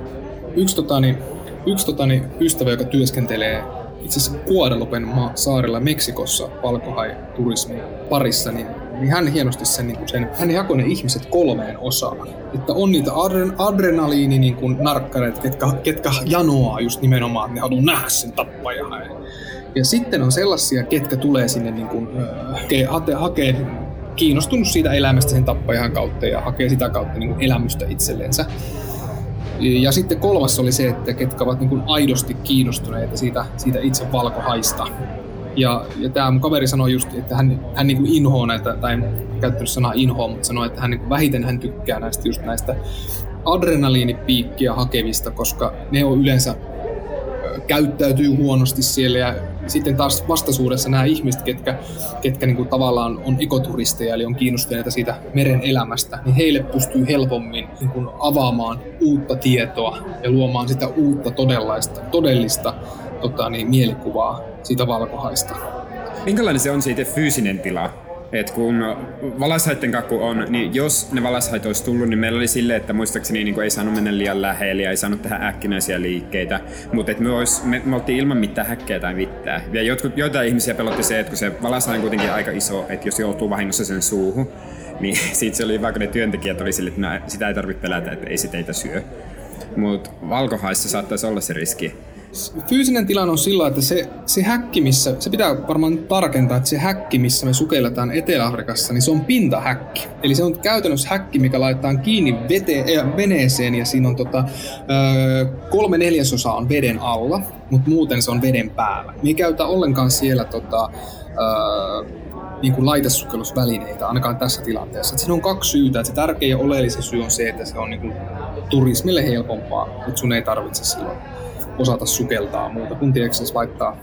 yksi, totani, yksi totani ystävä, joka työskentelee itse asiassa Guadalupen saarella Meksikossa valkohai-turismin parissa, niin, niin hän hienosti sen, niin sen, hän jakoi ne ihmiset kolmeen osaan. Että on niitä adren, adrenaliini niin kuin narkkareita, ketkä, ketkä janoaa just nimenomaan, että ne haluaa nähdä sen tappajan. Ja sitten on sellaisia, ketkä tulee sinne niin kuin, äh, hakee, hakee kiinnostunut siitä elämästä sen tappajan kautta ja hakee sitä kautta niin kuin elämystä itsellensä. Ja sitten kolmas oli se, että ketkä ovat niin kuin aidosti kiinnostuneita siitä, siitä itse valkohaista. Ja, ja tämä mun kaveri sanoi just, että hän, hän niin kuin inhoaa näitä, tai en käyttänyt sanaa inhoa, mutta sanoi, että hän niin kuin vähiten hän tykkää näistä just näistä adrenaliinipiikkiä hakevista, koska ne on yleensä käyttäytyy huonosti siellä ja sitten taas vastaisuudessa nämä ihmiset, ketkä, ketkä niin kuin tavallaan on ekoturisteja, eli on kiinnostuneita siitä meren elämästä, niin heille pystyy helpommin niin kuin avaamaan uutta tietoa ja luomaan sitä uutta todellista, todellista tota, niin, mielikuvaa siitä valkohaista. Minkälainen se on siitä fyysinen tila? Et kun valaishaitten kakku on, niin jos ne valashait olisi tullut, niin meillä oli silleen, että muistaakseni niin ei saanut mennä liian lähelle ja ei saanut tehdä äkkinäisiä liikkeitä. Mutta me, me, me, oltiin ilman mitään häkkejä tai mitään. Ja jotkut, joitain ihmisiä pelotti se, että kun se valashai on kuitenkin aika iso, että jos joutuu vahingossa sen suuhun, niin siitä se oli vaikka ne työntekijät oli sille, että sitä ei tarvitse pelätä, että ei sitä syö. Mutta valkohaissa saattaisi olla se riski, fyysinen tilanne on sillä, että se, se häkki, missä, se pitää varmaan tarkentaa, että se häkki, missä me sukelletaan Etelä-Afrikassa, niin se on pintahäkki. Eli se on käytännössä häkki, mikä laitetaan kiinni vete, äh, veneeseen ja siinä on tota, äh, kolme neljäsosaa on veden alla, mutta muuten se on veden päällä. Me ei käytä ollenkaan siellä tota, äh, niin kuin laitesukellusvälineitä, ainakaan tässä tilanteessa. Et siinä on kaksi syytä. Et se tärkein ja oleellisin syy on se, että se on niin kuin turismille helpompaa, mutta sun ei tarvitse silloin osata sukeltaa muuta kuin tiedätkö, laittaa,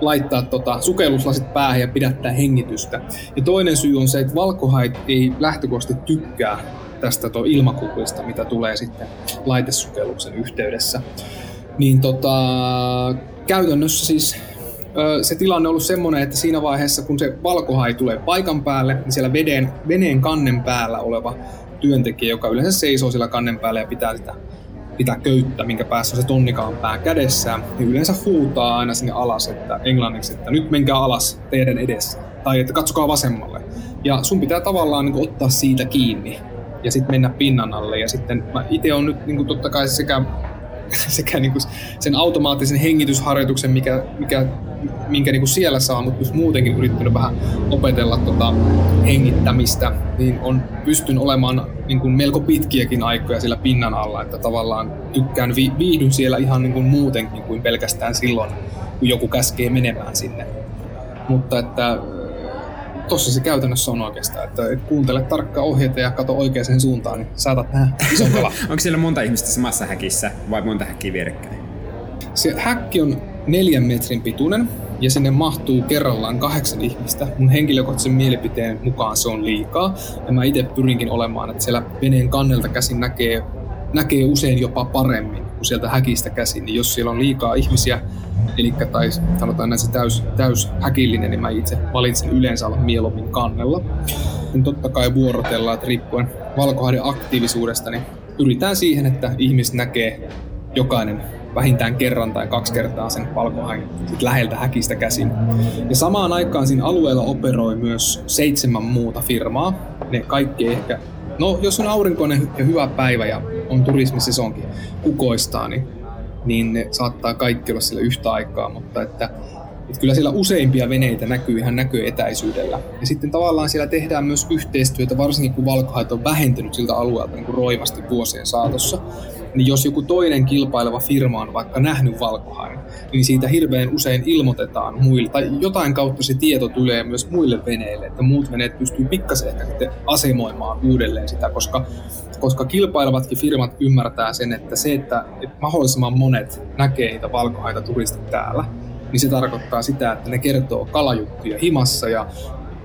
laittaa tota, sukelluslasit päähän ja pidättää hengitystä. Ja toinen syy on se, että valkohait ei lähtökohtaisesti tykkää tästä tuo ilmakuplista, mitä tulee sitten laitesukelluksen yhteydessä. Niin tota, käytännössä siis se tilanne on ollut semmoinen, että siinä vaiheessa, kun se valkohai tulee paikan päälle, niin siellä veden, veneen kannen päällä oleva työntekijä, joka yleensä seisoo siellä kannen päällä ja pitää sitä pitää köyttä, minkä päässä se tonnikaan pää kädessään, niin yleensä huutaa aina sinne alas, että englanniksi, että nyt menkää alas teidän edessä. Tai että katsokaa vasemmalle. Ja sun pitää tavallaan niin kuin, ottaa siitä kiinni ja sitten mennä pinnan alle. Ja sitten mä itse on nyt niin kuin, totta kai sekä sekä niin kuin sen automaattisen hengitysharjoituksen, mikä, mikä, minkä niin kuin siellä saa, mutta myös muutenkin yrittänyt vähän opetella tota hengittämistä, niin on pystyn olemaan niin kuin melko pitkiäkin aikoja siellä pinnan alla, että tavallaan tykkään, vi, viihdyn siellä ihan niin kuin muutenkin kuin pelkästään silloin, kun joku käskee menemään sinne. Mutta että tossa se käytännössä on oikeastaan, että kuuntele tarkkaa ohjeita ja kato oikeaan suuntaan, niin saatat nähdä ison kala. Onko siellä monta ihmistä samassa häkissä vai monta häkkiä vierekkäin? Se häkki on neljän metrin pituinen ja sinne mahtuu kerrallaan kahdeksan ihmistä. Mun henkilökohtaisen mielipiteen mukaan se on liikaa ja mä itse pyrinkin olemaan, että siellä veneen kannelta käsin näkee, näkee usein jopa paremmin kuin sieltä häkistä käsin. Niin jos siellä on liikaa ihmisiä, eli tai sanotaan näin se täys, täys häkillinen, niin mä itse valitsen yleensä olla mieluummin kannella. Ja totta kai vuorotellaan, että riippuen valkohahden aktiivisuudesta, niin pyritään siihen, että ihmiset näkee jokainen vähintään kerran tai kaksi kertaa sen valkohain läheltä häkistä käsin. Ja samaan aikaan siinä alueella operoi myös seitsemän muuta firmaa. Ne kaikki ehkä, no jos on aurinkoinen ja hyvä päivä ja on turismisesonkin kukoistaa, niin, niin ne saattaa kaikki olla sillä yhtä aikaa, mutta että että kyllä siellä useimpia veneitä näkyy ihan näköetäisyydellä. Ja sitten tavallaan siellä tehdään myös yhteistyötä, varsinkin kun valkohait on vähentynyt siltä alueelta niin kuin roimasti vuosien saatossa niin jos joku toinen kilpaileva firma on vaikka nähnyt valkohain, niin siitä hirveän usein ilmoitetaan muille, tai jotain kautta se tieto tulee myös muille veneille, että muut veneet pystyy pikkasen ehkä sitten asemoimaan uudelleen sitä, koska, koska kilpailevatkin firmat ymmärtää sen, että se, että, että mahdollisimman monet näkee niitä valkohaita turistit täällä, niin se tarkoittaa sitä, että ne kertoo kalajuttuja himassa ja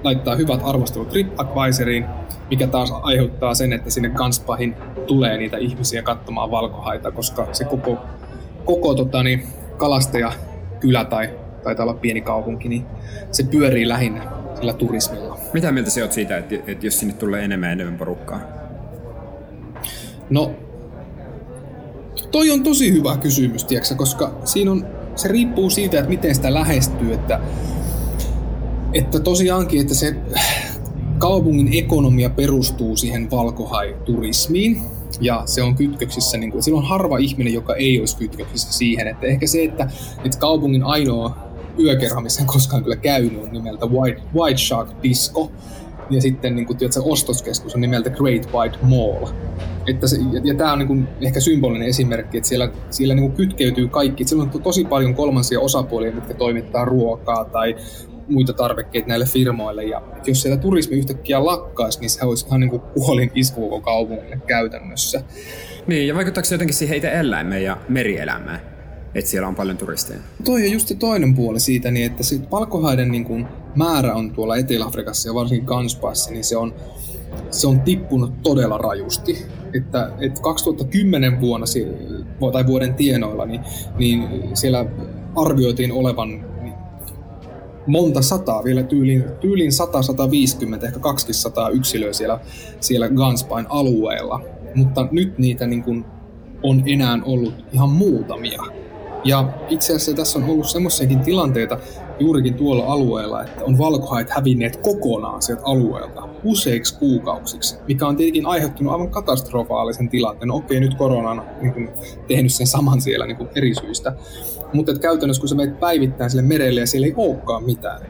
laittaa hyvät arvostelut TripAdvisoriin, mikä taas aiheuttaa sen, että sinne Ganspahin tulee niitä ihmisiä katsomaan valkohaita, koska se koko, koko tota, niin, kalastaja kylä tai taitaa olla pieni kaupunki, niin se pyörii lähinnä sillä turismilla. Mitä mieltä se oot siitä, että, että jos sinne tulee enemmän enemmän porukkaa? No, toi on tosi hyvä kysymys, tiiäksä, koska siinä on, se riippuu siitä, että miten sitä lähestyy, että, että tosiaankin, että se kaupungin ekonomia perustuu siihen valkohai-turismiin, ja se on kytköksissä, niin kuin, sillä on harva ihminen, joka ei olisi kytköksissä siihen, että ehkä se, että, että kaupungin ainoa yökerho, missä en koskaan kyllä käynyt, on nimeltä White, White Shark Disco, ja sitten niin kuin, tiedätkö, ostoskeskus on nimeltä Great White Mall. Että se, ja, ja tämä on niin kuin, ehkä symbolinen esimerkki, että siellä, siellä niin kuin kytkeytyy kaikki. Siellä on tosi paljon kolmansia osapuolia, mitkä toimittaa ruokaa tai muita tarvikkeita näille firmoille. Ja jos siellä turismi yhtäkkiä lakkaisi, niin se olisi ihan niin kuin kuolin isku koko kaupungille käytännössä. Niin, ja vaikuttaako se jotenkin siihen itse eläimeen ja merielämään? Että siellä on paljon turisteja. Toi on just se toinen puoli siitä, niin että sit palkohaiden niin kuin määrä on tuolla Etelä-Afrikassa ja varsinkin Ganspaissa, niin se on, se on tippunut todella rajusti. Että, että 2010 vuonna tai vuoden tienoilla, niin, niin siellä arvioitiin olevan monta sataa, vielä tyylin, tyylin 100-150, ehkä 200 yksilöä siellä, siellä Gunspain alueella. Mutta nyt niitä niin kuin on enää ollut ihan muutamia. Ja itse asiassa tässä on ollut semmoisiakin tilanteita juurikin tuolla alueella, että on valkohait hävinneet kokonaan sieltä alueelta useiksi kuukausiksi, mikä on tietenkin aiheuttanut aivan katastrofaalisen tilanteen. No okei, nyt korona on niin kuin, tehnyt sen saman siellä niin kuin eri syistä. Mutta käytännössä kun sä menet päivittäin sille merelle ja siellä ei olekaan mitään,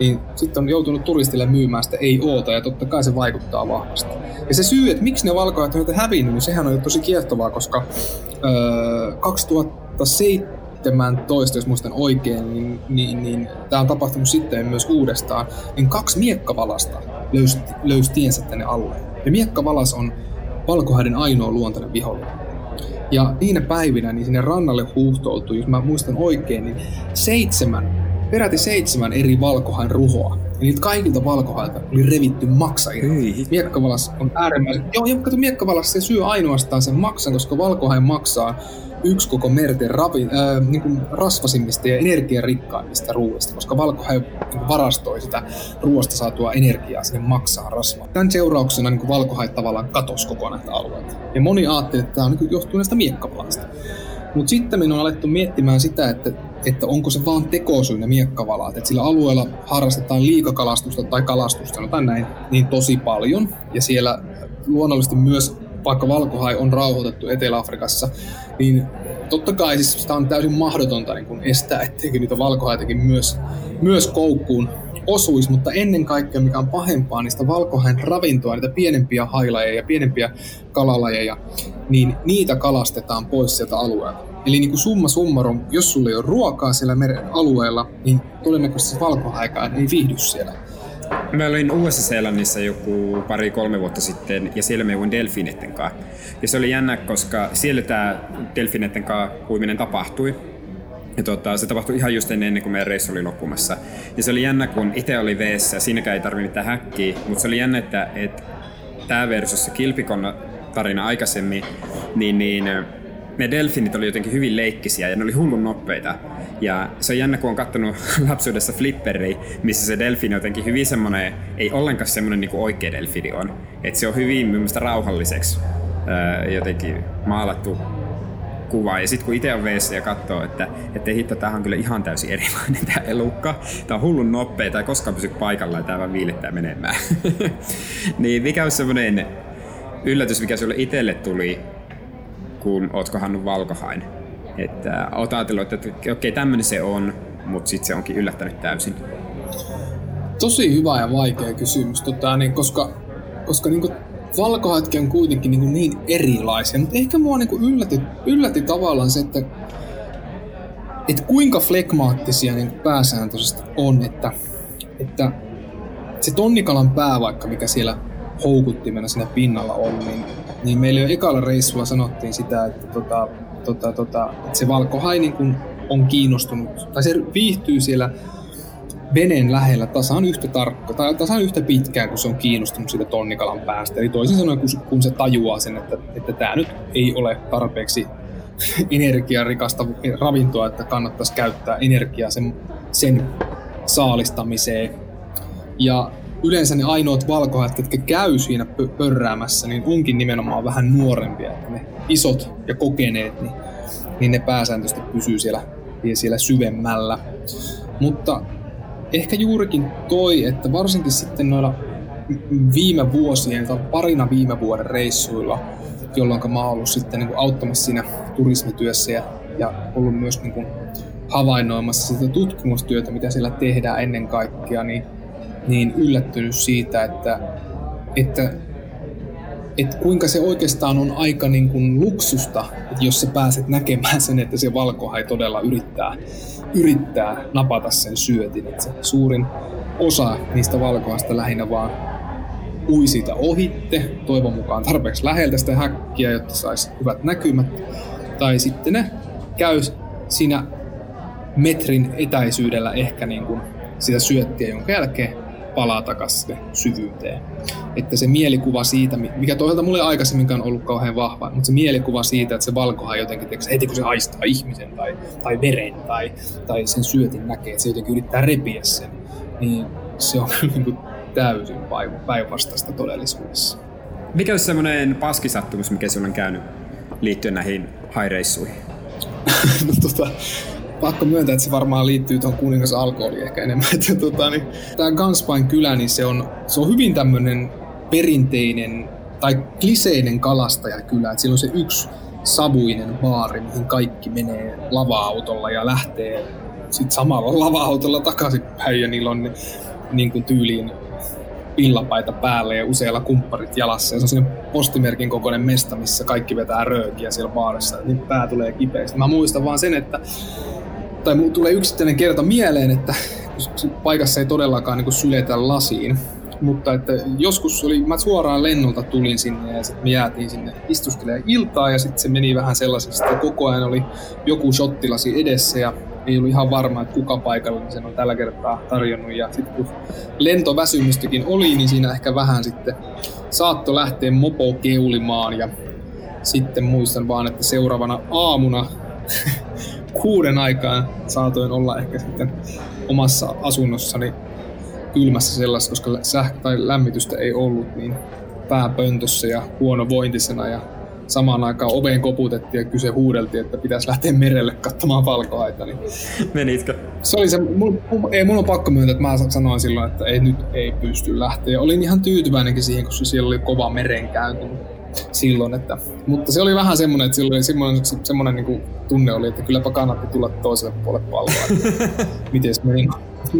niin sitten on joutunut turistille myymään sitä ei oota ja totta kai se vaikuttaa vahvasti. Ja se syy, että miksi ne valkoajat on hävinnyt, niin sehän on tosi kiehtovaa, koska öö, 2017, jos muistan oikein, niin, niin, niin tämä on tapahtunut sitten myös uudestaan, niin kaksi miekkavalasta löysi, löysi tiensä tänne alueelle. Ja miekkavalas on valkohäiden ainoa luontainen vihollinen. Ja niinä päivinä niin sinne rannalle huuhtoutui, jos mä muistan oikein, niin seitsemän, peräti seitsemän eri valkohain ruhoa. Ja niitä kaikilta valkohailta oli revitty maksa Miekkavalas on äärimmäisen... Joo, ja kato, miekkavalas se syö ainoastaan sen maksan, koska valkohain maksaa yksi koko merten ravi, äh, niin kuin rasvasimmista ja energiarikkaimmista ruoista, koska valkohai niin varastoi sitä ruoasta saatua energiaa sinne maksaa rasvaa. Tämän seurauksena niin valkohai tavallaan katosi koko näitä alueita. Ja moni ajatteli, että tämä on niin johtuu näistä miekkavalasta. Mutta sitten me on alettu miettimään sitä, että, että onko se vaan tekosyynä miekkavalaat. Että sillä alueella harrastetaan liikakalastusta tai kalastusta, no näin, niin tosi paljon. Ja siellä luonnollisesti myös vaikka valkohai on rauhoitettu Etelä-Afrikassa, niin totta kai siis sitä on täysin mahdotonta niin kuin estää, etteikö niitä valkohaitakin myös, myös koukkuun osuisi, mutta ennen kaikkea mikä on pahempaa, niistä valkohain ravintoa, niitä pienempiä hailajeja ja pienempiä kalalajeja, niin niitä kalastetaan pois sieltä alueelta. Eli niin kuin summa summarum, jos sulla ei ole ruokaa siellä meren alueella, niin todennäköisesti valkohaikaan ei viihdy siellä. Mä olin Uudessa-Seelannissa joku pari-kolme vuotta sitten ja siellä me juin delfinetten kanssa. Ja se oli jännä, koska siellä tämä delfinetten kanssa uiminen tapahtui. Ja tota, se tapahtui ihan just ennen kuin meidän reissu oli loppumassa. Ja se oli jännä, kun itse oli veessä, siinäkään ei tarvinnut mitään häkkiä, mutta se oli jännä, että, että tämä versus se kilpikonna tarina aikaisemmin, niin, niin ne delfinit oli jotenkin hyvin leikkisiä ja ne oli hullun nopeita. Ja se on jännä, kun on kattonut lapsuudessa flipperi, missä se delfini on jotenkin hyvin semmoinen, ei ollenkaan semmoinen niin oikea delfini on. Että se on hyvin mielestäni rauhalliseksi jotenkin maalattu kuva. Ja sitten kun itse on veessä ja katsoo, että, että hitto, tämähän on kyllä ihan täysin erilainen tämä elukka. Tämä on hullun nopea, tämä ei koskaan pysy paikalla ja tämä vaan viilettää menemään. niin mikä on semmoinen yllätys, mikä sulle itselle tuli, kun oot kohannut valkohain? Että oot ajatellut, että okei, okay, tämmöinen se on, mutta sitten se onkin yllättänyt täysin. Tosi hyvä ja vaikea kysymys, tota, niin, koska, koska niin valkohatki on kuitenkin niin, niin erilaisia, mutta ehkä mua niin yllätti, yllätti tavallaan se, että, että kuinka flegmaattisia niin pääsääntöisesti on, että, että se tonnikalan pää vaikka, mikä siellä houkuttimena siinä pinnalla on, niin, niin meillä jo ekalla reissulla sanottiin sitä, että, tota, tota, tota, että se valkohai niin kuin on kiinnostunut, tai se viihtyy siellä veneen lähellä tasan yhtä tarkka, tai tasan yhtä pitkään, kun se on kiinnostunut siitä tonnikalan päästä. Eli toisin sanoen, kun, kun se tajuaa sen, että, että tämä nyt ei ole tarpeeksi energiarikasta ravintoa, että kannattaisi käyttää energiaa sen, sen saalistamiseen. Ja yleensä ne ainoat valkohät, jotka käy siinä pörräämässä, niin onkin nimenomaan vähän nuorempia. Että ne isot ja kokeneet, niin, niin ne pääsääntöisesti pysyy siellä, siellä syvemmällä. Mutta ehkä juurikin toi, että varsinkin sitten noilla viime vuosien tai parina viime vuoden reissuilla, jolloin mä oon ollut sitten niin kuin auttamassa siinä turismityössä ja, ja ollut myös niin kuin havainnoimassa sitä tutkimustyötä, mitä siellä tehdään ennen kaikkea, niin, niin yllättynyt siitä, että, että, että kuinka se oikeastaan on aika niin kuin luksusta, että jos sä pääset näkemään sen, että se valkohai todella yrittää yrittää napata sen syötin. Että se suurin osa niistä valkoista lähinnä vaan ui siitä ohitte, toivon mukaan tarpeeksi läheltä sitä häkkiä, jotta saisi hyvät näkymät. Tai sitten ne käy siinä metrin etäisyydellä ehkä niin kuin sitä syöttiä, jonka jälkeen palaa takaisin syvyyteen. Että se mielikuva siitä, mikä toisaalta mulle aikaisemminkaan ollut kauhean vahva, mutta se mielikuva siitä, että se valkohan jotenkin, tiiäks, heti kun se haistaa ihmisen tai, tai veren tai, tai sen syötin näkee, että se jotenkin yrittää repiä sen, niin se on niin kuin täysin päinvastaista todellisuudessa. Mikä olisi semmoinen paskisattumus, mikä sinulla on käynyt liittyen näihin haireissuihin? no tota, pakko myöntää, että se varmaan liittyy tuohon kuningas alkoholiin ehkä enemmän. Että, tota, niin, tämä Ganspain kylä, niin se on, se on hyvin tämmöinen perinteinen tai kliseinen kalastajakylä. Että siellä on se yksi savuinen baari, mihin kaikki menee lava-autolla ja lähtee sitten samalla lava-autolla takaisinpäin ja niillä on ne, niin kuin tyyliin pillapaita päälle ja useilla kumpparit jalassa. Ja se on sellainen postimerkin kokoinen mesta, missä kaikki vetää röökiä siellä baarissa. Niin pää tulee kipeäksi. Mä muistan vaan sen, että tai mulle tulee yksittäinen kerta mieleen, että paikassa ei todellakaan niin syletä lasiin. Mutta että joskus oli, mä suoraan lennolta tulin sinne ja sitten me jäätiin sinne istuskelemaan iltaa ja sitten se meni vähän sellaisesta, että koko ajan oli joku shottilasi edessä ja ei ollut ihan varma, että kuka paikalla sen on tällä kertaa tarjonnut. Ja sitten kun lentoväsymystäkin oli, niin siinä ehkä vähän sitten saatto lähteä mopo keulimaan ja sitten muistan vaan, että seuraavana aamuna kuuden aikaan saatoin olla ehkä sitten omassa asunnossani kylmässä sellaista, koska sähkö- tai lämmitystä ei ollut, niin pääpöntössä ja huonovointisena ja samaan aikaan oveen koputettiin ja kyse huudeltiin, että pitäisi lähteä merelle katsomaan valkoaita. Niin Menitkö? Se oli se, mulla, ei, mulla on pakko myöntää, että mä sanoin silloin, että ei, nyt ei pysty lähteä. Olin ihan tyytyväinenkin siihen, koska siellä oli kova merenkäynti silloin. Että, mutta se oli vähän semmoinen, että silloin semmoinen, semmoinen niin kuin tunne oli, että kylläpä kannatti tulla toiselle puolelle palloa. Miten meni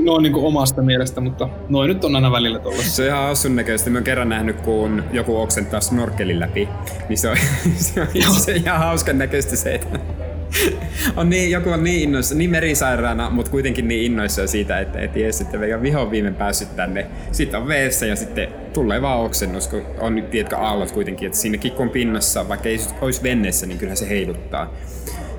noin niin kuin omasta mielestä, mutta noin nyt on aina välillä tuolla. Se on ihan hassun näköistä. Mä oon kerran nähnyt, kun joku oksentaa snorkelin läpi. Niin se on, se on, se ihan hauskan näköistä se, että on niin, joku on niin innoissa, niin merisairaana, mutta kuitenkin niin innoissa siitä, että et jees, että veikä viho viime päässyt tänne. Sitten on veessä ja sitten tulee vaan oksennus, kun on nyt, tiedätkö, aallot kuitenkin, että sinnekin kun on pinnassa, vaikka ei olisi venneessä, niin kyllähän se heiluttaa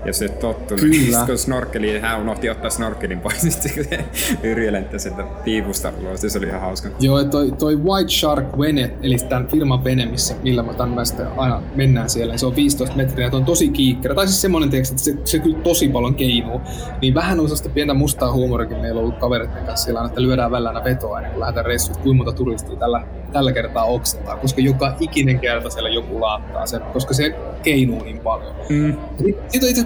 jos et tottunut. Kyllä. Kun snorkeli, hän unohti ottaa snorkelin pois, niin sitten Yrjö lentä sieltä piipusta ulos, se oli ihan hauska. Joo, toi, toi White Shark vene, eli tämän firman vene, missä, millä mä tämmöistä aina mennään siellä, niin se on 15 metriä, ja on tosi kiikkerä. Tai siis semmoinen teksti, että se, se kyllä tosi paljon keinuu. Niin vähän on sellaista pientä mustaa huumorikin meillä on ollut kavereiden kanssa siellä, että lyödään välillä vetoa ennen kuin lähdetään reissuun, kuinka monta turistia tällä, tällä kertaa oksentaa, koska joka ikinen kerta siellä joku laattaa sen, koska se keinuu niin paljon. Mm. Sitten itse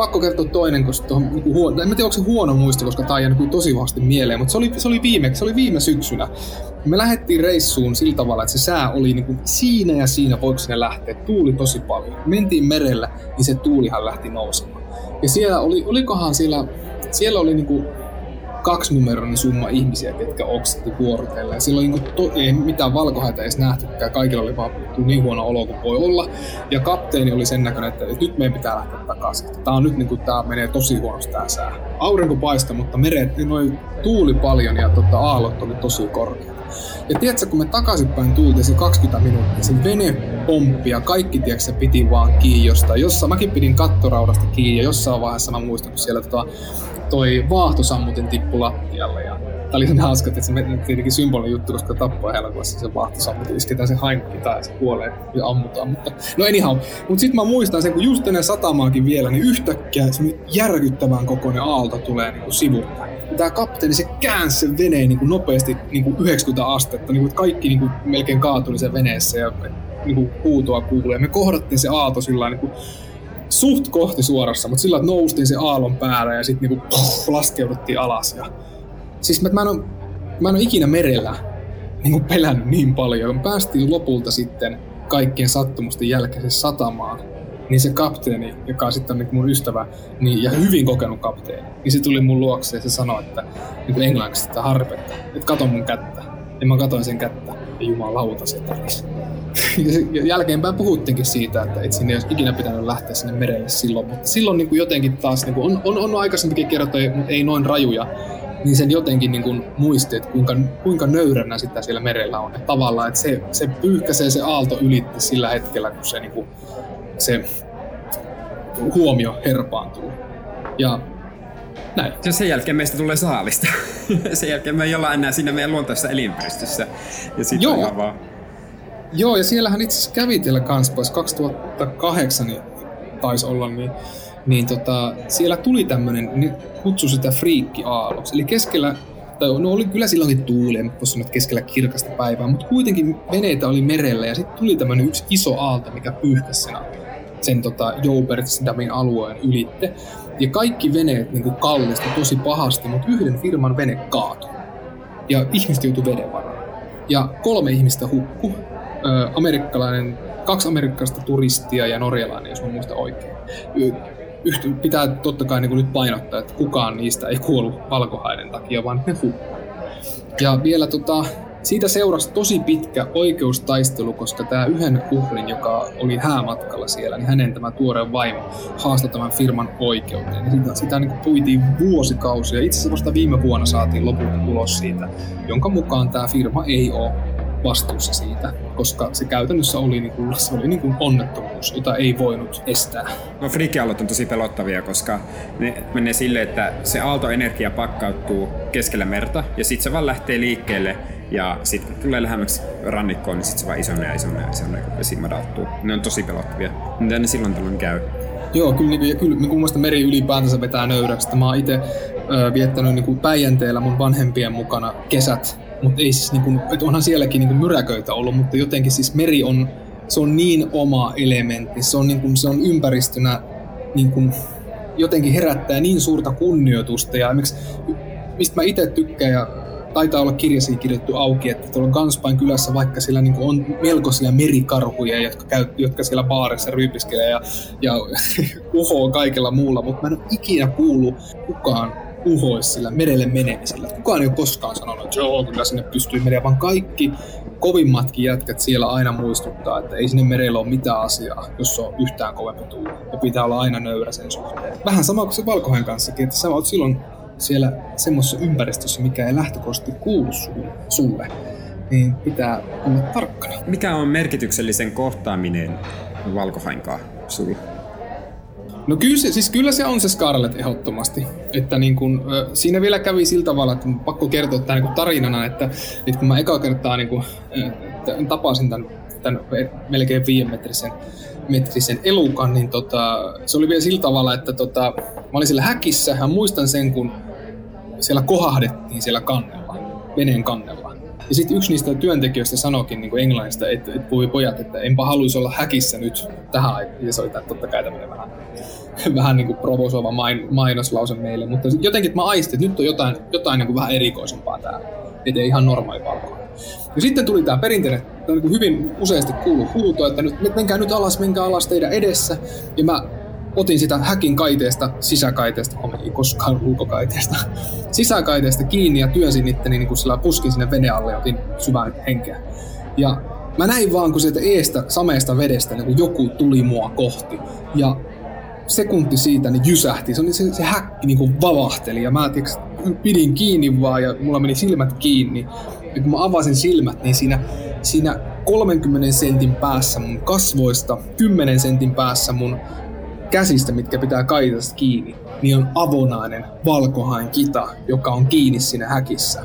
pakko kertoa toinen, koska tuohon, niin huono, en tiedä onko se huono muisto, koska tämä jää niin tosi vahvasti mieleen, mutta se oli, se oli, viime, se oli viime syksynä. Me lähdettiin reissuun sillä tavalla, että se sää oli niin kuin siinä ja siinä, voiko sinne lähteä. Tuuli tosi paljon. Mentiin merellä, niin se tuulihan lähti nousemaan. Ja siellä oli, olikohan siellä, siellä oli niin kuin kaksinumeroinen summa ihmisiä, ketkä oksetti vuorotella. Ja silloin niin to, ei mitään valkohaita edes nähtykään, kaikilla oli vaan niin huono olo kuin voi olla. Ja kapteeni oli sen näköinen, että, nyt meidän pitää lähteä takaisin. Tämä on nyt niin kuin, tämä menee tosi huonosti tämä sää. Aurinko paista, mutta meret, niin noin tuuli paljon ja tota, aallot oli tosi korkeat. Ja tiedätkö, kun me takaisinpäin tultiin se 20 minuuttia, se vene pomppi ja kaikki, tiedätkö, piti vaan kiinni jostain. Jossa, mäkin pidin kattoraudasta kiinni ja jossain vaiheessa mä muistan, kun siellä tota, toi vaahtosammutin tippu lattialle. Ja Tämä oli sen hauska, että se tietenkin symbolinen juttu, koska tappaa elokuvassa se vaahtosammutin, isketään se hankki tai se kuolee ja ammutaan. Mutta, no anyhow. Mutta sitten mä muistan sen, kun just ennen satamaakin vielä, niin yhtäkkiä se järkyttävän kokoinen aalto tulee niin sivulta. Tämä kapteeni, se käänsi sen veneen niin kuin nopeasti niin kuin 90 astetta, niin kuin, kaikki niin kuin melkein kaatui sen veneessä ja niin kuin huutoa kuulee. Me kohdattiin se aalto sillä niin kuin suht kohti suorassa, mutta sillä että noustiin se aallon päälle ja sitten niinku laskeuduttiin alas. Ja... Siis mä, mä, en ole, mä en ole ikinä merellä niinku pelännyt niin paljon. Me päästiin lopulta sitten kaikkien sattumusten jälkeen satamaan, niin se kapteeni, joka on sitten niin mun ystävä niin, ja hyvin kokenut kapteeni, niin se tuli mun luokse ja se sanoi, että niin kuin englanniksi, että harpetta, että kato mun kättä. Ja mä katoin sen kättä ja jumalauta se tarisi ja jälkeenpäin puhuttiinkin siitä, että et sinne ei olisi ikinä pitänyt lähteä sinne merelle silloin, mutta silloin niin kuin jotenkin taas, niin kuin on, on, on aikaisemminkin kerrottu, mutta ei noin rajuja, niin sen jotenkin niin kuin muisti, että kuinka, kuinka nöyränä sitä siellä merellä on. Että tavallaan, että se, se pyyhkäsee se aalto ylitti sillä hetkellä, kun se, niin kuin, se huomio herpaantuu. Ja näin. Ja sen jälkeen meistä tulee saalista. sen jälkeen me ei olla enää siinä meidän luontaisessa elinympäristössä. Ja sitten Joo. vaan Joo, ja siellähän itse asiassa kävi teillä kans pois 2008 niin taisi olla, niin, niin tota, siellä tuli tämmöinen, niin kutsu sitä friikki-aalloksi. Eli keskellä, tai no oli kyllä silloinkin tuuli, en sanoa, että keskellä kirkasta päivää, mutta kuitenkin veneitä oli merellä ja sitten tuli tämmöinen yksi iso aalto, mikä pyyhkäsi sen, sen tota, Joubertsdamin alueen ylitte. Ja kaikki veneet niin kallisti tosi pahasti, mutta yhden firman vene kaatui. Ja ihmiset joutui veden varaan. Ja kolme ihmistä hukku ö, amerikkalainen, kaksi amerikkalaista turistia ja norjalainen, jos mä muistan oikein. Yhtä, pitää totta kai niin nyt painottaa, että kukaan niistä ei kuollut valkohaiden takia, vaan ne hukkuu. Ja vielä tota, siitä seurasi tosi pitkä oikeustaistelu, koska tämä yhden uhrin, joka oli häämatkalla siellä, niin hänen tämä tuore vaimo haastoi tämän firman oikeuteen. Ja sitä, sitä niin puitiin vuosikausia. Itse asiassa vasta viime vuonna saatiin lopulta tulos siitä, jonka mukaan tämä firma ei ole vastuussa siitä, koska se käytännössä oli, niin kuin, se oli niin kuin onnettomuus, jota ei voinut estää. No friikkiaallot on tosi pelottavia, koska ne menee silleen, että se aaltoenergia pakkautuu keskellä merta ja sitten se vaan lähtee liikkeelle ja sitten kun tulee lähemmäksi rannikkoon, niin sitten se vaan isonee ja isonee ja isonee, kun vesi madaltuu. Ne on tosi pelottavia. Mitä ne silloin tällöin käy? Joo, kyllä, niin, ja kyllä niin kuin meri ylipäätänsä vetää nöyräksi. Mä oon itse viettänyt niin kuin Päijänteellä mun vanhempien mukana kesät mutta ei siis niinku, että onhan sielläkin niinku myräköitä ollut, mutta jotenkin siis meri on, se on niin oma elementti, se on, niinku, se on ympäristönä niinku, jotenkin herättää niin suurta kunnioitusta ja miksi, mistä mä itse tykkään ja taitaa olla kirjasi kirjoittu auki, että tuolla Ganspain kylässä vaikka siellä niin on melkoisia merikarhuja, jotka, käy, jotka siellä baarissa ryypiskelee ja, ja uhoo kaikella muulla, mutta mä en ole ikinä kuullut kukaan uhoisi sillä merelle menemisellä. Kukaan ei ole koskaan sanonut, että joo, kyllä sinne pystyy menemään, vaan kaikki kovimmatkin jätkät siellä aina muistuttaa, että ei sinne merellä ole mitään asiaa, jos on yhtään kovempi tuuli. Ja pitää olla aina nöyrä sen suhteen. Vähän sama kuin se valkohen kanssa, että sä oot silloin siellä semmoisessa ympäristössä, mikä ei lähtökohtaisesti kuulu sulle, niin pitää olla tarkkana. Mikä on merkityksellisen kohtaaminen valkohainkaa sulle? No kyllä se, siis kyllä se on se Scarlett ehdottomasti. Että niin kun, siinä vielä kävi sillä tavalla, että pakko kertoa tämä niin tarinana, että, että kun mä eka kertaa niin kun, tapasin tämän, tämän melkein viiden metrisen, metrisen elukan, niin tota, se oli vielä sillä tavalla, että tota, mä olin siellä häkissä ja muistan sen, kun siellä kohahdettiin siellä kannella, veneen kannella. Ja sitten yksi niistä työntekijöistä sanoikin niin kuin englannista, että, että voi pojat, että enpä haluaisi olla häkissä nyt tähän aikaan. Ja se oli totta kai tämmöinen vähän, vähän niin kuin provosoiva main, mainoslause meille. Mutta jotenkin mä aistin, että nyt on jotain, jotain niin kuin vähän erikoisempaa täällä. Että ei ihan normaali palkko. Ja sitten tuli tämä perinteinen, tämä niin hyvin useasti kuulu huuto, että nyt, menkää nyt alas, menkää alas teidän edessä. Ja mä otin sitä häkin kaiteesta, sisäkaiteesta, ei koskaan ulkokaiteesta, sisäkaiteesta kiinni ja työnsin itteni niin kuin sillä puskin sinne vene alle ja otin syvän henkeä. Ja mä näin vaan, kun sieltä eestä, sameesta vedestä niin joku tuli mua kohti. Ja sekunti siitä niin jysähti, se, se, se häkki niin kuin vavahteli ja mä tiiäks, pidin kiinni vaan ja mulla meni silmät kiinni. Ja kun mä avasin silmät, niin siinä, siinä 30 sentin päässä mun kasvoista, 10 sentin päässä mun käsistä, mitkä pitää kaitasta kiinni, niin on avonainen valkohain kita, joka on kiinni siinä häkissä.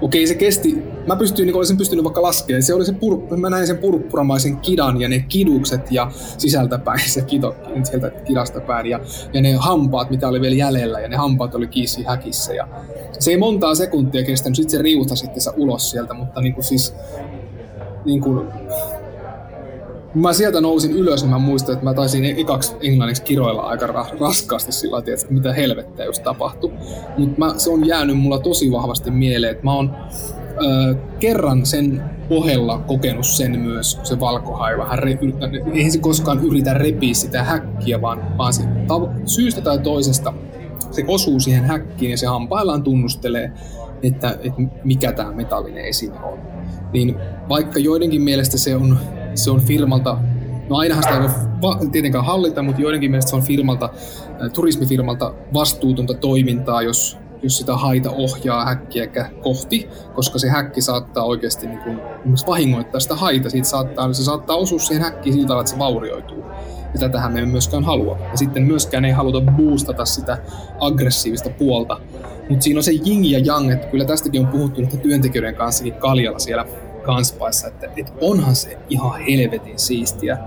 Okei, se kesti, mä pystyin, niin olisin pystynyt vaikka laskemaan, se oli se pur, mä näin sen purppuramaisen kidan ja ne kidukset ja sisältäpäin se kito, sieltä kidasta päin ja, ja ne hampaat, mitä oli vielä jäljellä ja ne hampaat oli kiisi häkissä ja se ei montaa sekuntia kestänyt, sitten se riuta sitten ulos sieltä, mutta niin kuin siis niin kuin, kun mä sieltä nousin ylös, niin mä muistan, että mä taisin e- ekaksi englanniksi kiroilla aika ra- raskaasti sillä että mitä helvettiä just tapahtui. Mutta se on jäänyt mulla tosi vahvasti mieleen, että mä oon ö, kerran sen ohella kokenut sen myös, se valkohai vähän re- eihän se koskaan yritä repiä sitä häkkiä, vaan, vaan se tav- syystä tai toisesta se osuu siihen häkkiin ja se hampaillaan tunnustelee, että, että mikä tämä metallinen esine on. Niin vaikka joidenkin mielestä se on se on firmalta, no ainahan sitä ei voi tietenkään hallita, mutta joidenkin mielestä se on firmalta, turismifirmalta vastuutonta toimintaa, jos, jos sitä haita ohjaa häkkiä kohti, koska se häkki saattaa oikeasti niin kuin, vahingoittaa sitä haita. Siitä saattaa, se saattaa osua siihen häkkiin sillä tavalla, että se vaurioituu. Ja tätähän me emme myöskään halua. Ja sitten myöskään ei haluta boostata sitä aggressiivista puolta. Mutta siinä on se jing ja yang, että kyllä tästäkin on puhuttu työntekijöiden kanssakin kaljalla siellä kanspaissa, että, että onhan se ihan helvetin siistiä,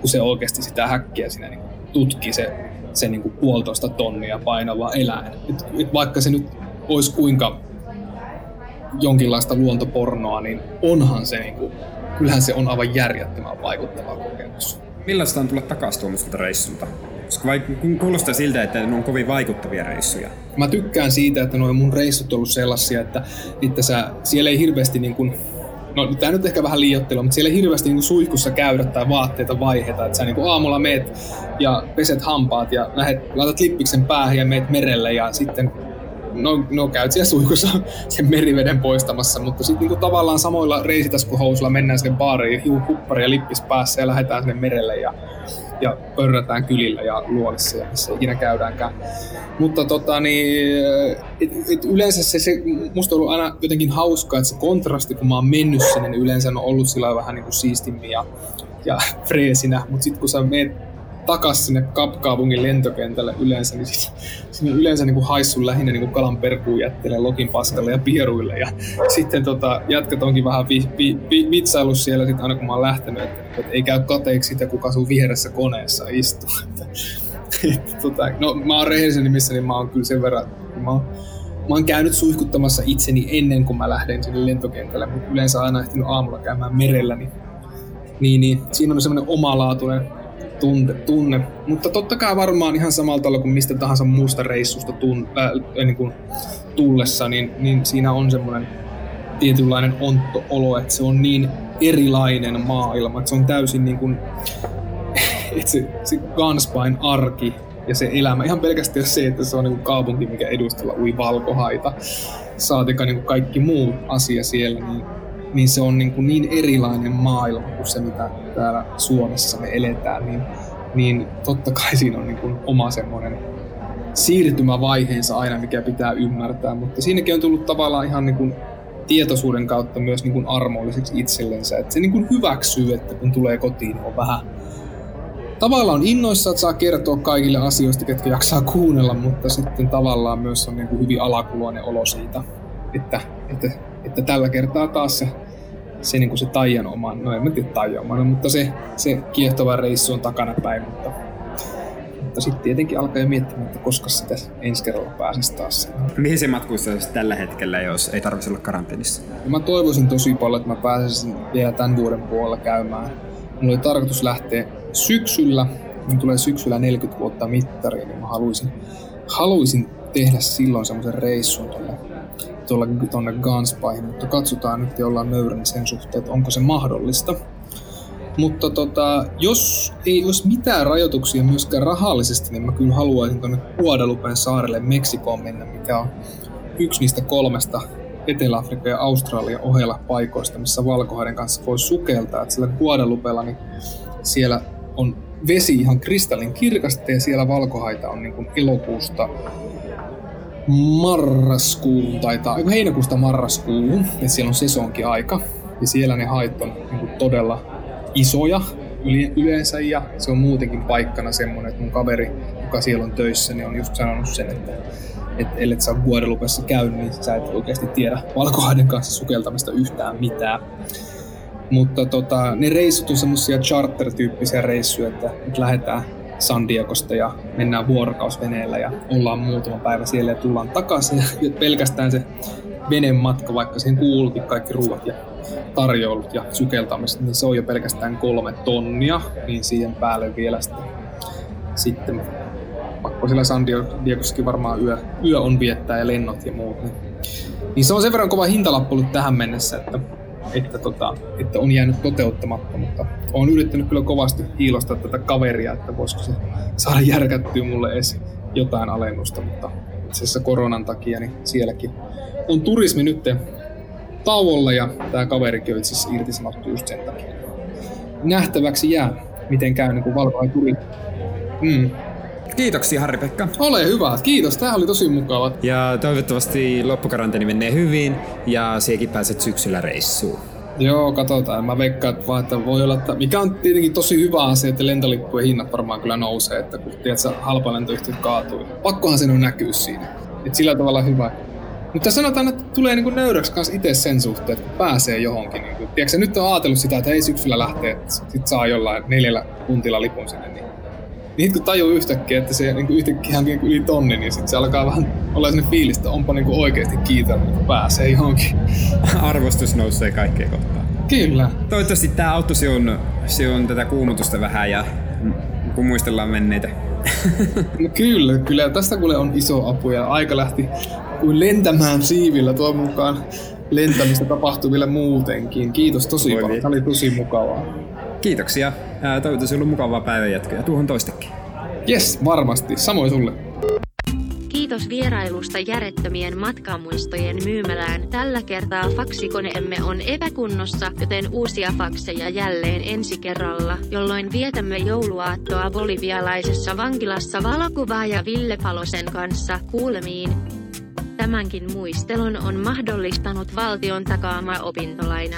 kun se oikeasti sitä häkkiä siinä niin tutkii se, se niin kuin puolitoista tonnia painava eläin. Et, et vaikka se nyt olisi kuinka jonkinlaista luontopornoa, niin onhan se, niin kuin, kyllähän se on aivan järjettömän vaikuttava kokemus. Millaista on tulla takaisin tuommoiselta reissulta? Koska kuulostaa siltä, että ne on kovin vaikuttavia reissuja. Mä tykkään siitä, että nuo mun reissut on ollut sellaisia, että, että sä, siellä ei hirveästi niin kuin no tämä nyt ehkä vähän liiottelu, mutta siellä ei hirveästi niin suihkussa käydä tai vaatteita vaiheta. Että sä niin aamulla meet ja peset hampaat ja lähet, laitat lippiksen päähän ja meet merelle ja sitten no, no käyt siellä suihkussa sen meriveden poistamassa, mutta sitten niin tavallaan samoilla reisitaskuhousuilla mennään sinne baariin, hiu ja lippis päässä ja lähdetään sinne merelle ja ja pörrätään kylillä ja luolissa ja missä ikinä käydäänkään. Mutta tota, niin, et, et yleensä se, se, musta on ollut aina jotenkin hauskaa, että se kontrasti, kun mä oon mennyt sinne, niin yleensä on ollut sillä vähän niin kuin siistimmin ja, ja freesinä, mutta sitten kun sä meet takas sinne Kapkaupungin lentokentälle yleensä, niin sit, sinne yleensä niin kuin haissun lähinnä niin kuin kalan perkuun jättelee lokin paskalle ja pieruille. Ja sitten tota, jatkat onkin vähän vi, vi, vi, vitsailu siellä sit aina kun mä oon lähtenyt, että, että ei käy kateeksi sitä, kuka sun vieressä koneessa istuu. Että, että, tota, no mä oon rehellisen nimissä, niin mä oon kyllä sen verran, mä oon, mä oon käynyt suihkuttamassa itseni ennen kuin mä lähden sinne lentokentälle, mutta yleensä aina ehtinyt aamulla käymään merellä, niin, niin, niin siinä on semmoinen omalaatuinen tunne, tunne. Mutta totta kai varmaan ihan samalla tavalla kuin mistä tahansa muusta reissusta tun, äh, niin kuin tullessa, niin, niin siinä on semmoinen tietynlainen ontto-olo, että se on niin erilainen maailma, että se on täysin niin kuin, että se, se Gunspain arki ja se elämä, ihan pelkästään se, että se on niin kuin kaupunki, mikä edustalla ui valkohaita, saatika niin kuin kaikki muu asia siellä, niin niin se on niin, kuin niin erilainen maailma kuin se, mitä täällä Suomessa me eletään, niin, niin totta kai siinä on niin kuin oma semmoinen siirtymävaiheensa aina, mikä pitää ymmärtää, mutta siinäkin on tullut tavallaan ihan niin kuin tietoisuuden kautta myös niin kuin armolliseksi itsellensä, että se niin kuin hyväksyy, että kun tulee kotiin, niin on vähän tavallaan innoissa, että saa kertoa kaikille asioista, ketkä jaksaa kuunnella, mutta sitten tavallaan myös on niin kuin hyvin alakuloinen olo siitä, että, että, että tällä kertaa taas se, se, niin kuin se Taijan oma, no en mä tiedä Taijan oma, mutta se, se kiehtova reissu on takana päin, mutta, mutta sitten tietenkin alkaa jo miettimään, että koska sitä ensi kerralla pääsisi taas. Mihin se matkuista tällä hetkellä, jos ei tarvitsisi olla karanteenissa? Ja mä toivoisin tosi paljon, että mä pääsisin vielä tämän vuoden puolella käymään. Mulla oli tarkoitus lähteä syksyllä, niin tulee syksyllä 40 vuotta mittariin, niin mä haluaisin, haluaisin tehdä silloin semmoisen reissun tuonne, tuolla, tuonne Ganspaihin, mutta katsotaan nyt ja ollaan nöyrän sen suhteen, että onko se mahdollista. Mutta tota, jos ei olisi mitään rajoituksia myöskään rahallisesti, niin mä kyllä haluaisin tuonne Guadalupen saarelle Meksikoon mennä, mikä on yksi niistä kolmesta Etelä-Afrikan ja Australian ohella paikoista, missä valkohaiden kanssa voi sukeltaa. Et sillä Guadalupella niin siellä on vesi ihan kristallin kirkasta ja siellä valkohaita on niin kuin elokuusta marraskuun, taitaa, heinäkuusta marraskuuhun, että siellä on sesonkin aika. Ja siellä ne hait on niin todella isoja yleensä ja se on muutenkin paikkana semmoinen, että mun kaveri, joka siellä on töissä, niin on just sanonut sen, että että ellet sä Guadelupessa käy, niin sä et oikeasti tiedä valkohaiden kanssa sukeltamista yhtään mitään. Mutta tota, ne reissut on semmoisia charter-tyyppisiä reissuja, että nyt lähdetään San Diegosta ja mennään vuorokausveneellä ja ollaan muutama päivä siellä ja tullaan takaisin. Ja pelkästään se veneen matka, vaikka siihen kuuluukin kaikki ruuat ja tarjoulut ja sukeltamiset, niin se on jo pelkästään kolme tonnia, niin siihen päälle vielä sitten, sitten pakko siellä San Diegossakin varmaan yö, yö on viettää ja lennot ja muut. Niin, niin se on sen verran kova hintalappu tähän mennessä, että että, tota, että on jäänyt toteuttamatta, mutta olen yrittänyt kyllä kovasti hiilostaa tätä kaveria, että voisiko se saada järkättyä mulle edes jotain alennusta, mutta itse asiassa koronan takia niin sielläkin on turismi nyt tauolla ja tämä kaverikin on itse asiassa irtisanottu just sen takia. Nähtäväksi jää, miten käy niin kuin valkoinen turi. Mm. Kiitoksia Harri-Pekka. Ole hyvä, kiitos. Tämä oli tosi mukava. Ja toivottavasti loppukaranteeni menee hyvin ja siekin pääset syksyllä reissuun. Joo, katsotaan. Mä veikkaan, että, vaan, että voi olla, että mikä on tietenkin tosi hyvä asia, että lentolippujen hinnat varmaan kyllä nousee, että kun tiedät, halpalentoyhtiöt kaatuu. Pakkohan sen on näkyä siinä. Et sillä tavalla hyvä. Mutta sanotaan, että tulee niinku nöyräksi kanssa itse sen suhteen, että pääsee johonkin. Niinku. Tiedätkö, nyt on ajatellut sitä, että ei syksyllä lähtee, että sit saa jollain neljällä tuntilla lipun sinne, niin niin kun tajuu yhtäkkiä, että se niin yhtäkkiä hankin yli tonni, niin sitten se alkaa vähän olla sellainen fiilis, että onpa niin oikeasti kiitollinen, kun pääsee johonkin. Arvostus nousee kaikkeen kohtaan. Kyllä. Toivottavasti tämä auttoi sinun, sinun tätä kuumutusta vähän ja kun muistellaan menneitä. no kyllä, kyllä. Tästä kuule on iso apu ja aika lähti kuin lentämään siivillä tuon mukaan lentämistä tapahtuu vielä muutenkin. Kiitos tosi Voi paljon. Niin. Tämä oli tosi mukavaa. Kiitoksia. Toivottavasti ollut mukavaa päivänjatkoa ja tuohon toistekin. Yes, varmasti. Samoin sulle. Kiitos vierailusta järjettömien matkamuistojen myymälään. Tällä kertaa faksikoneemme on epäkunnossa, joten uusia fakseja jälleen ensi kerralla, jolloin vietämme jouluaattoa bolivialaisessa vankilassa valokuvaaja Ville Palosen kanssa kuulemiin. Tämänkin muistelun on mahdollistanut valtion takaama opintolaina.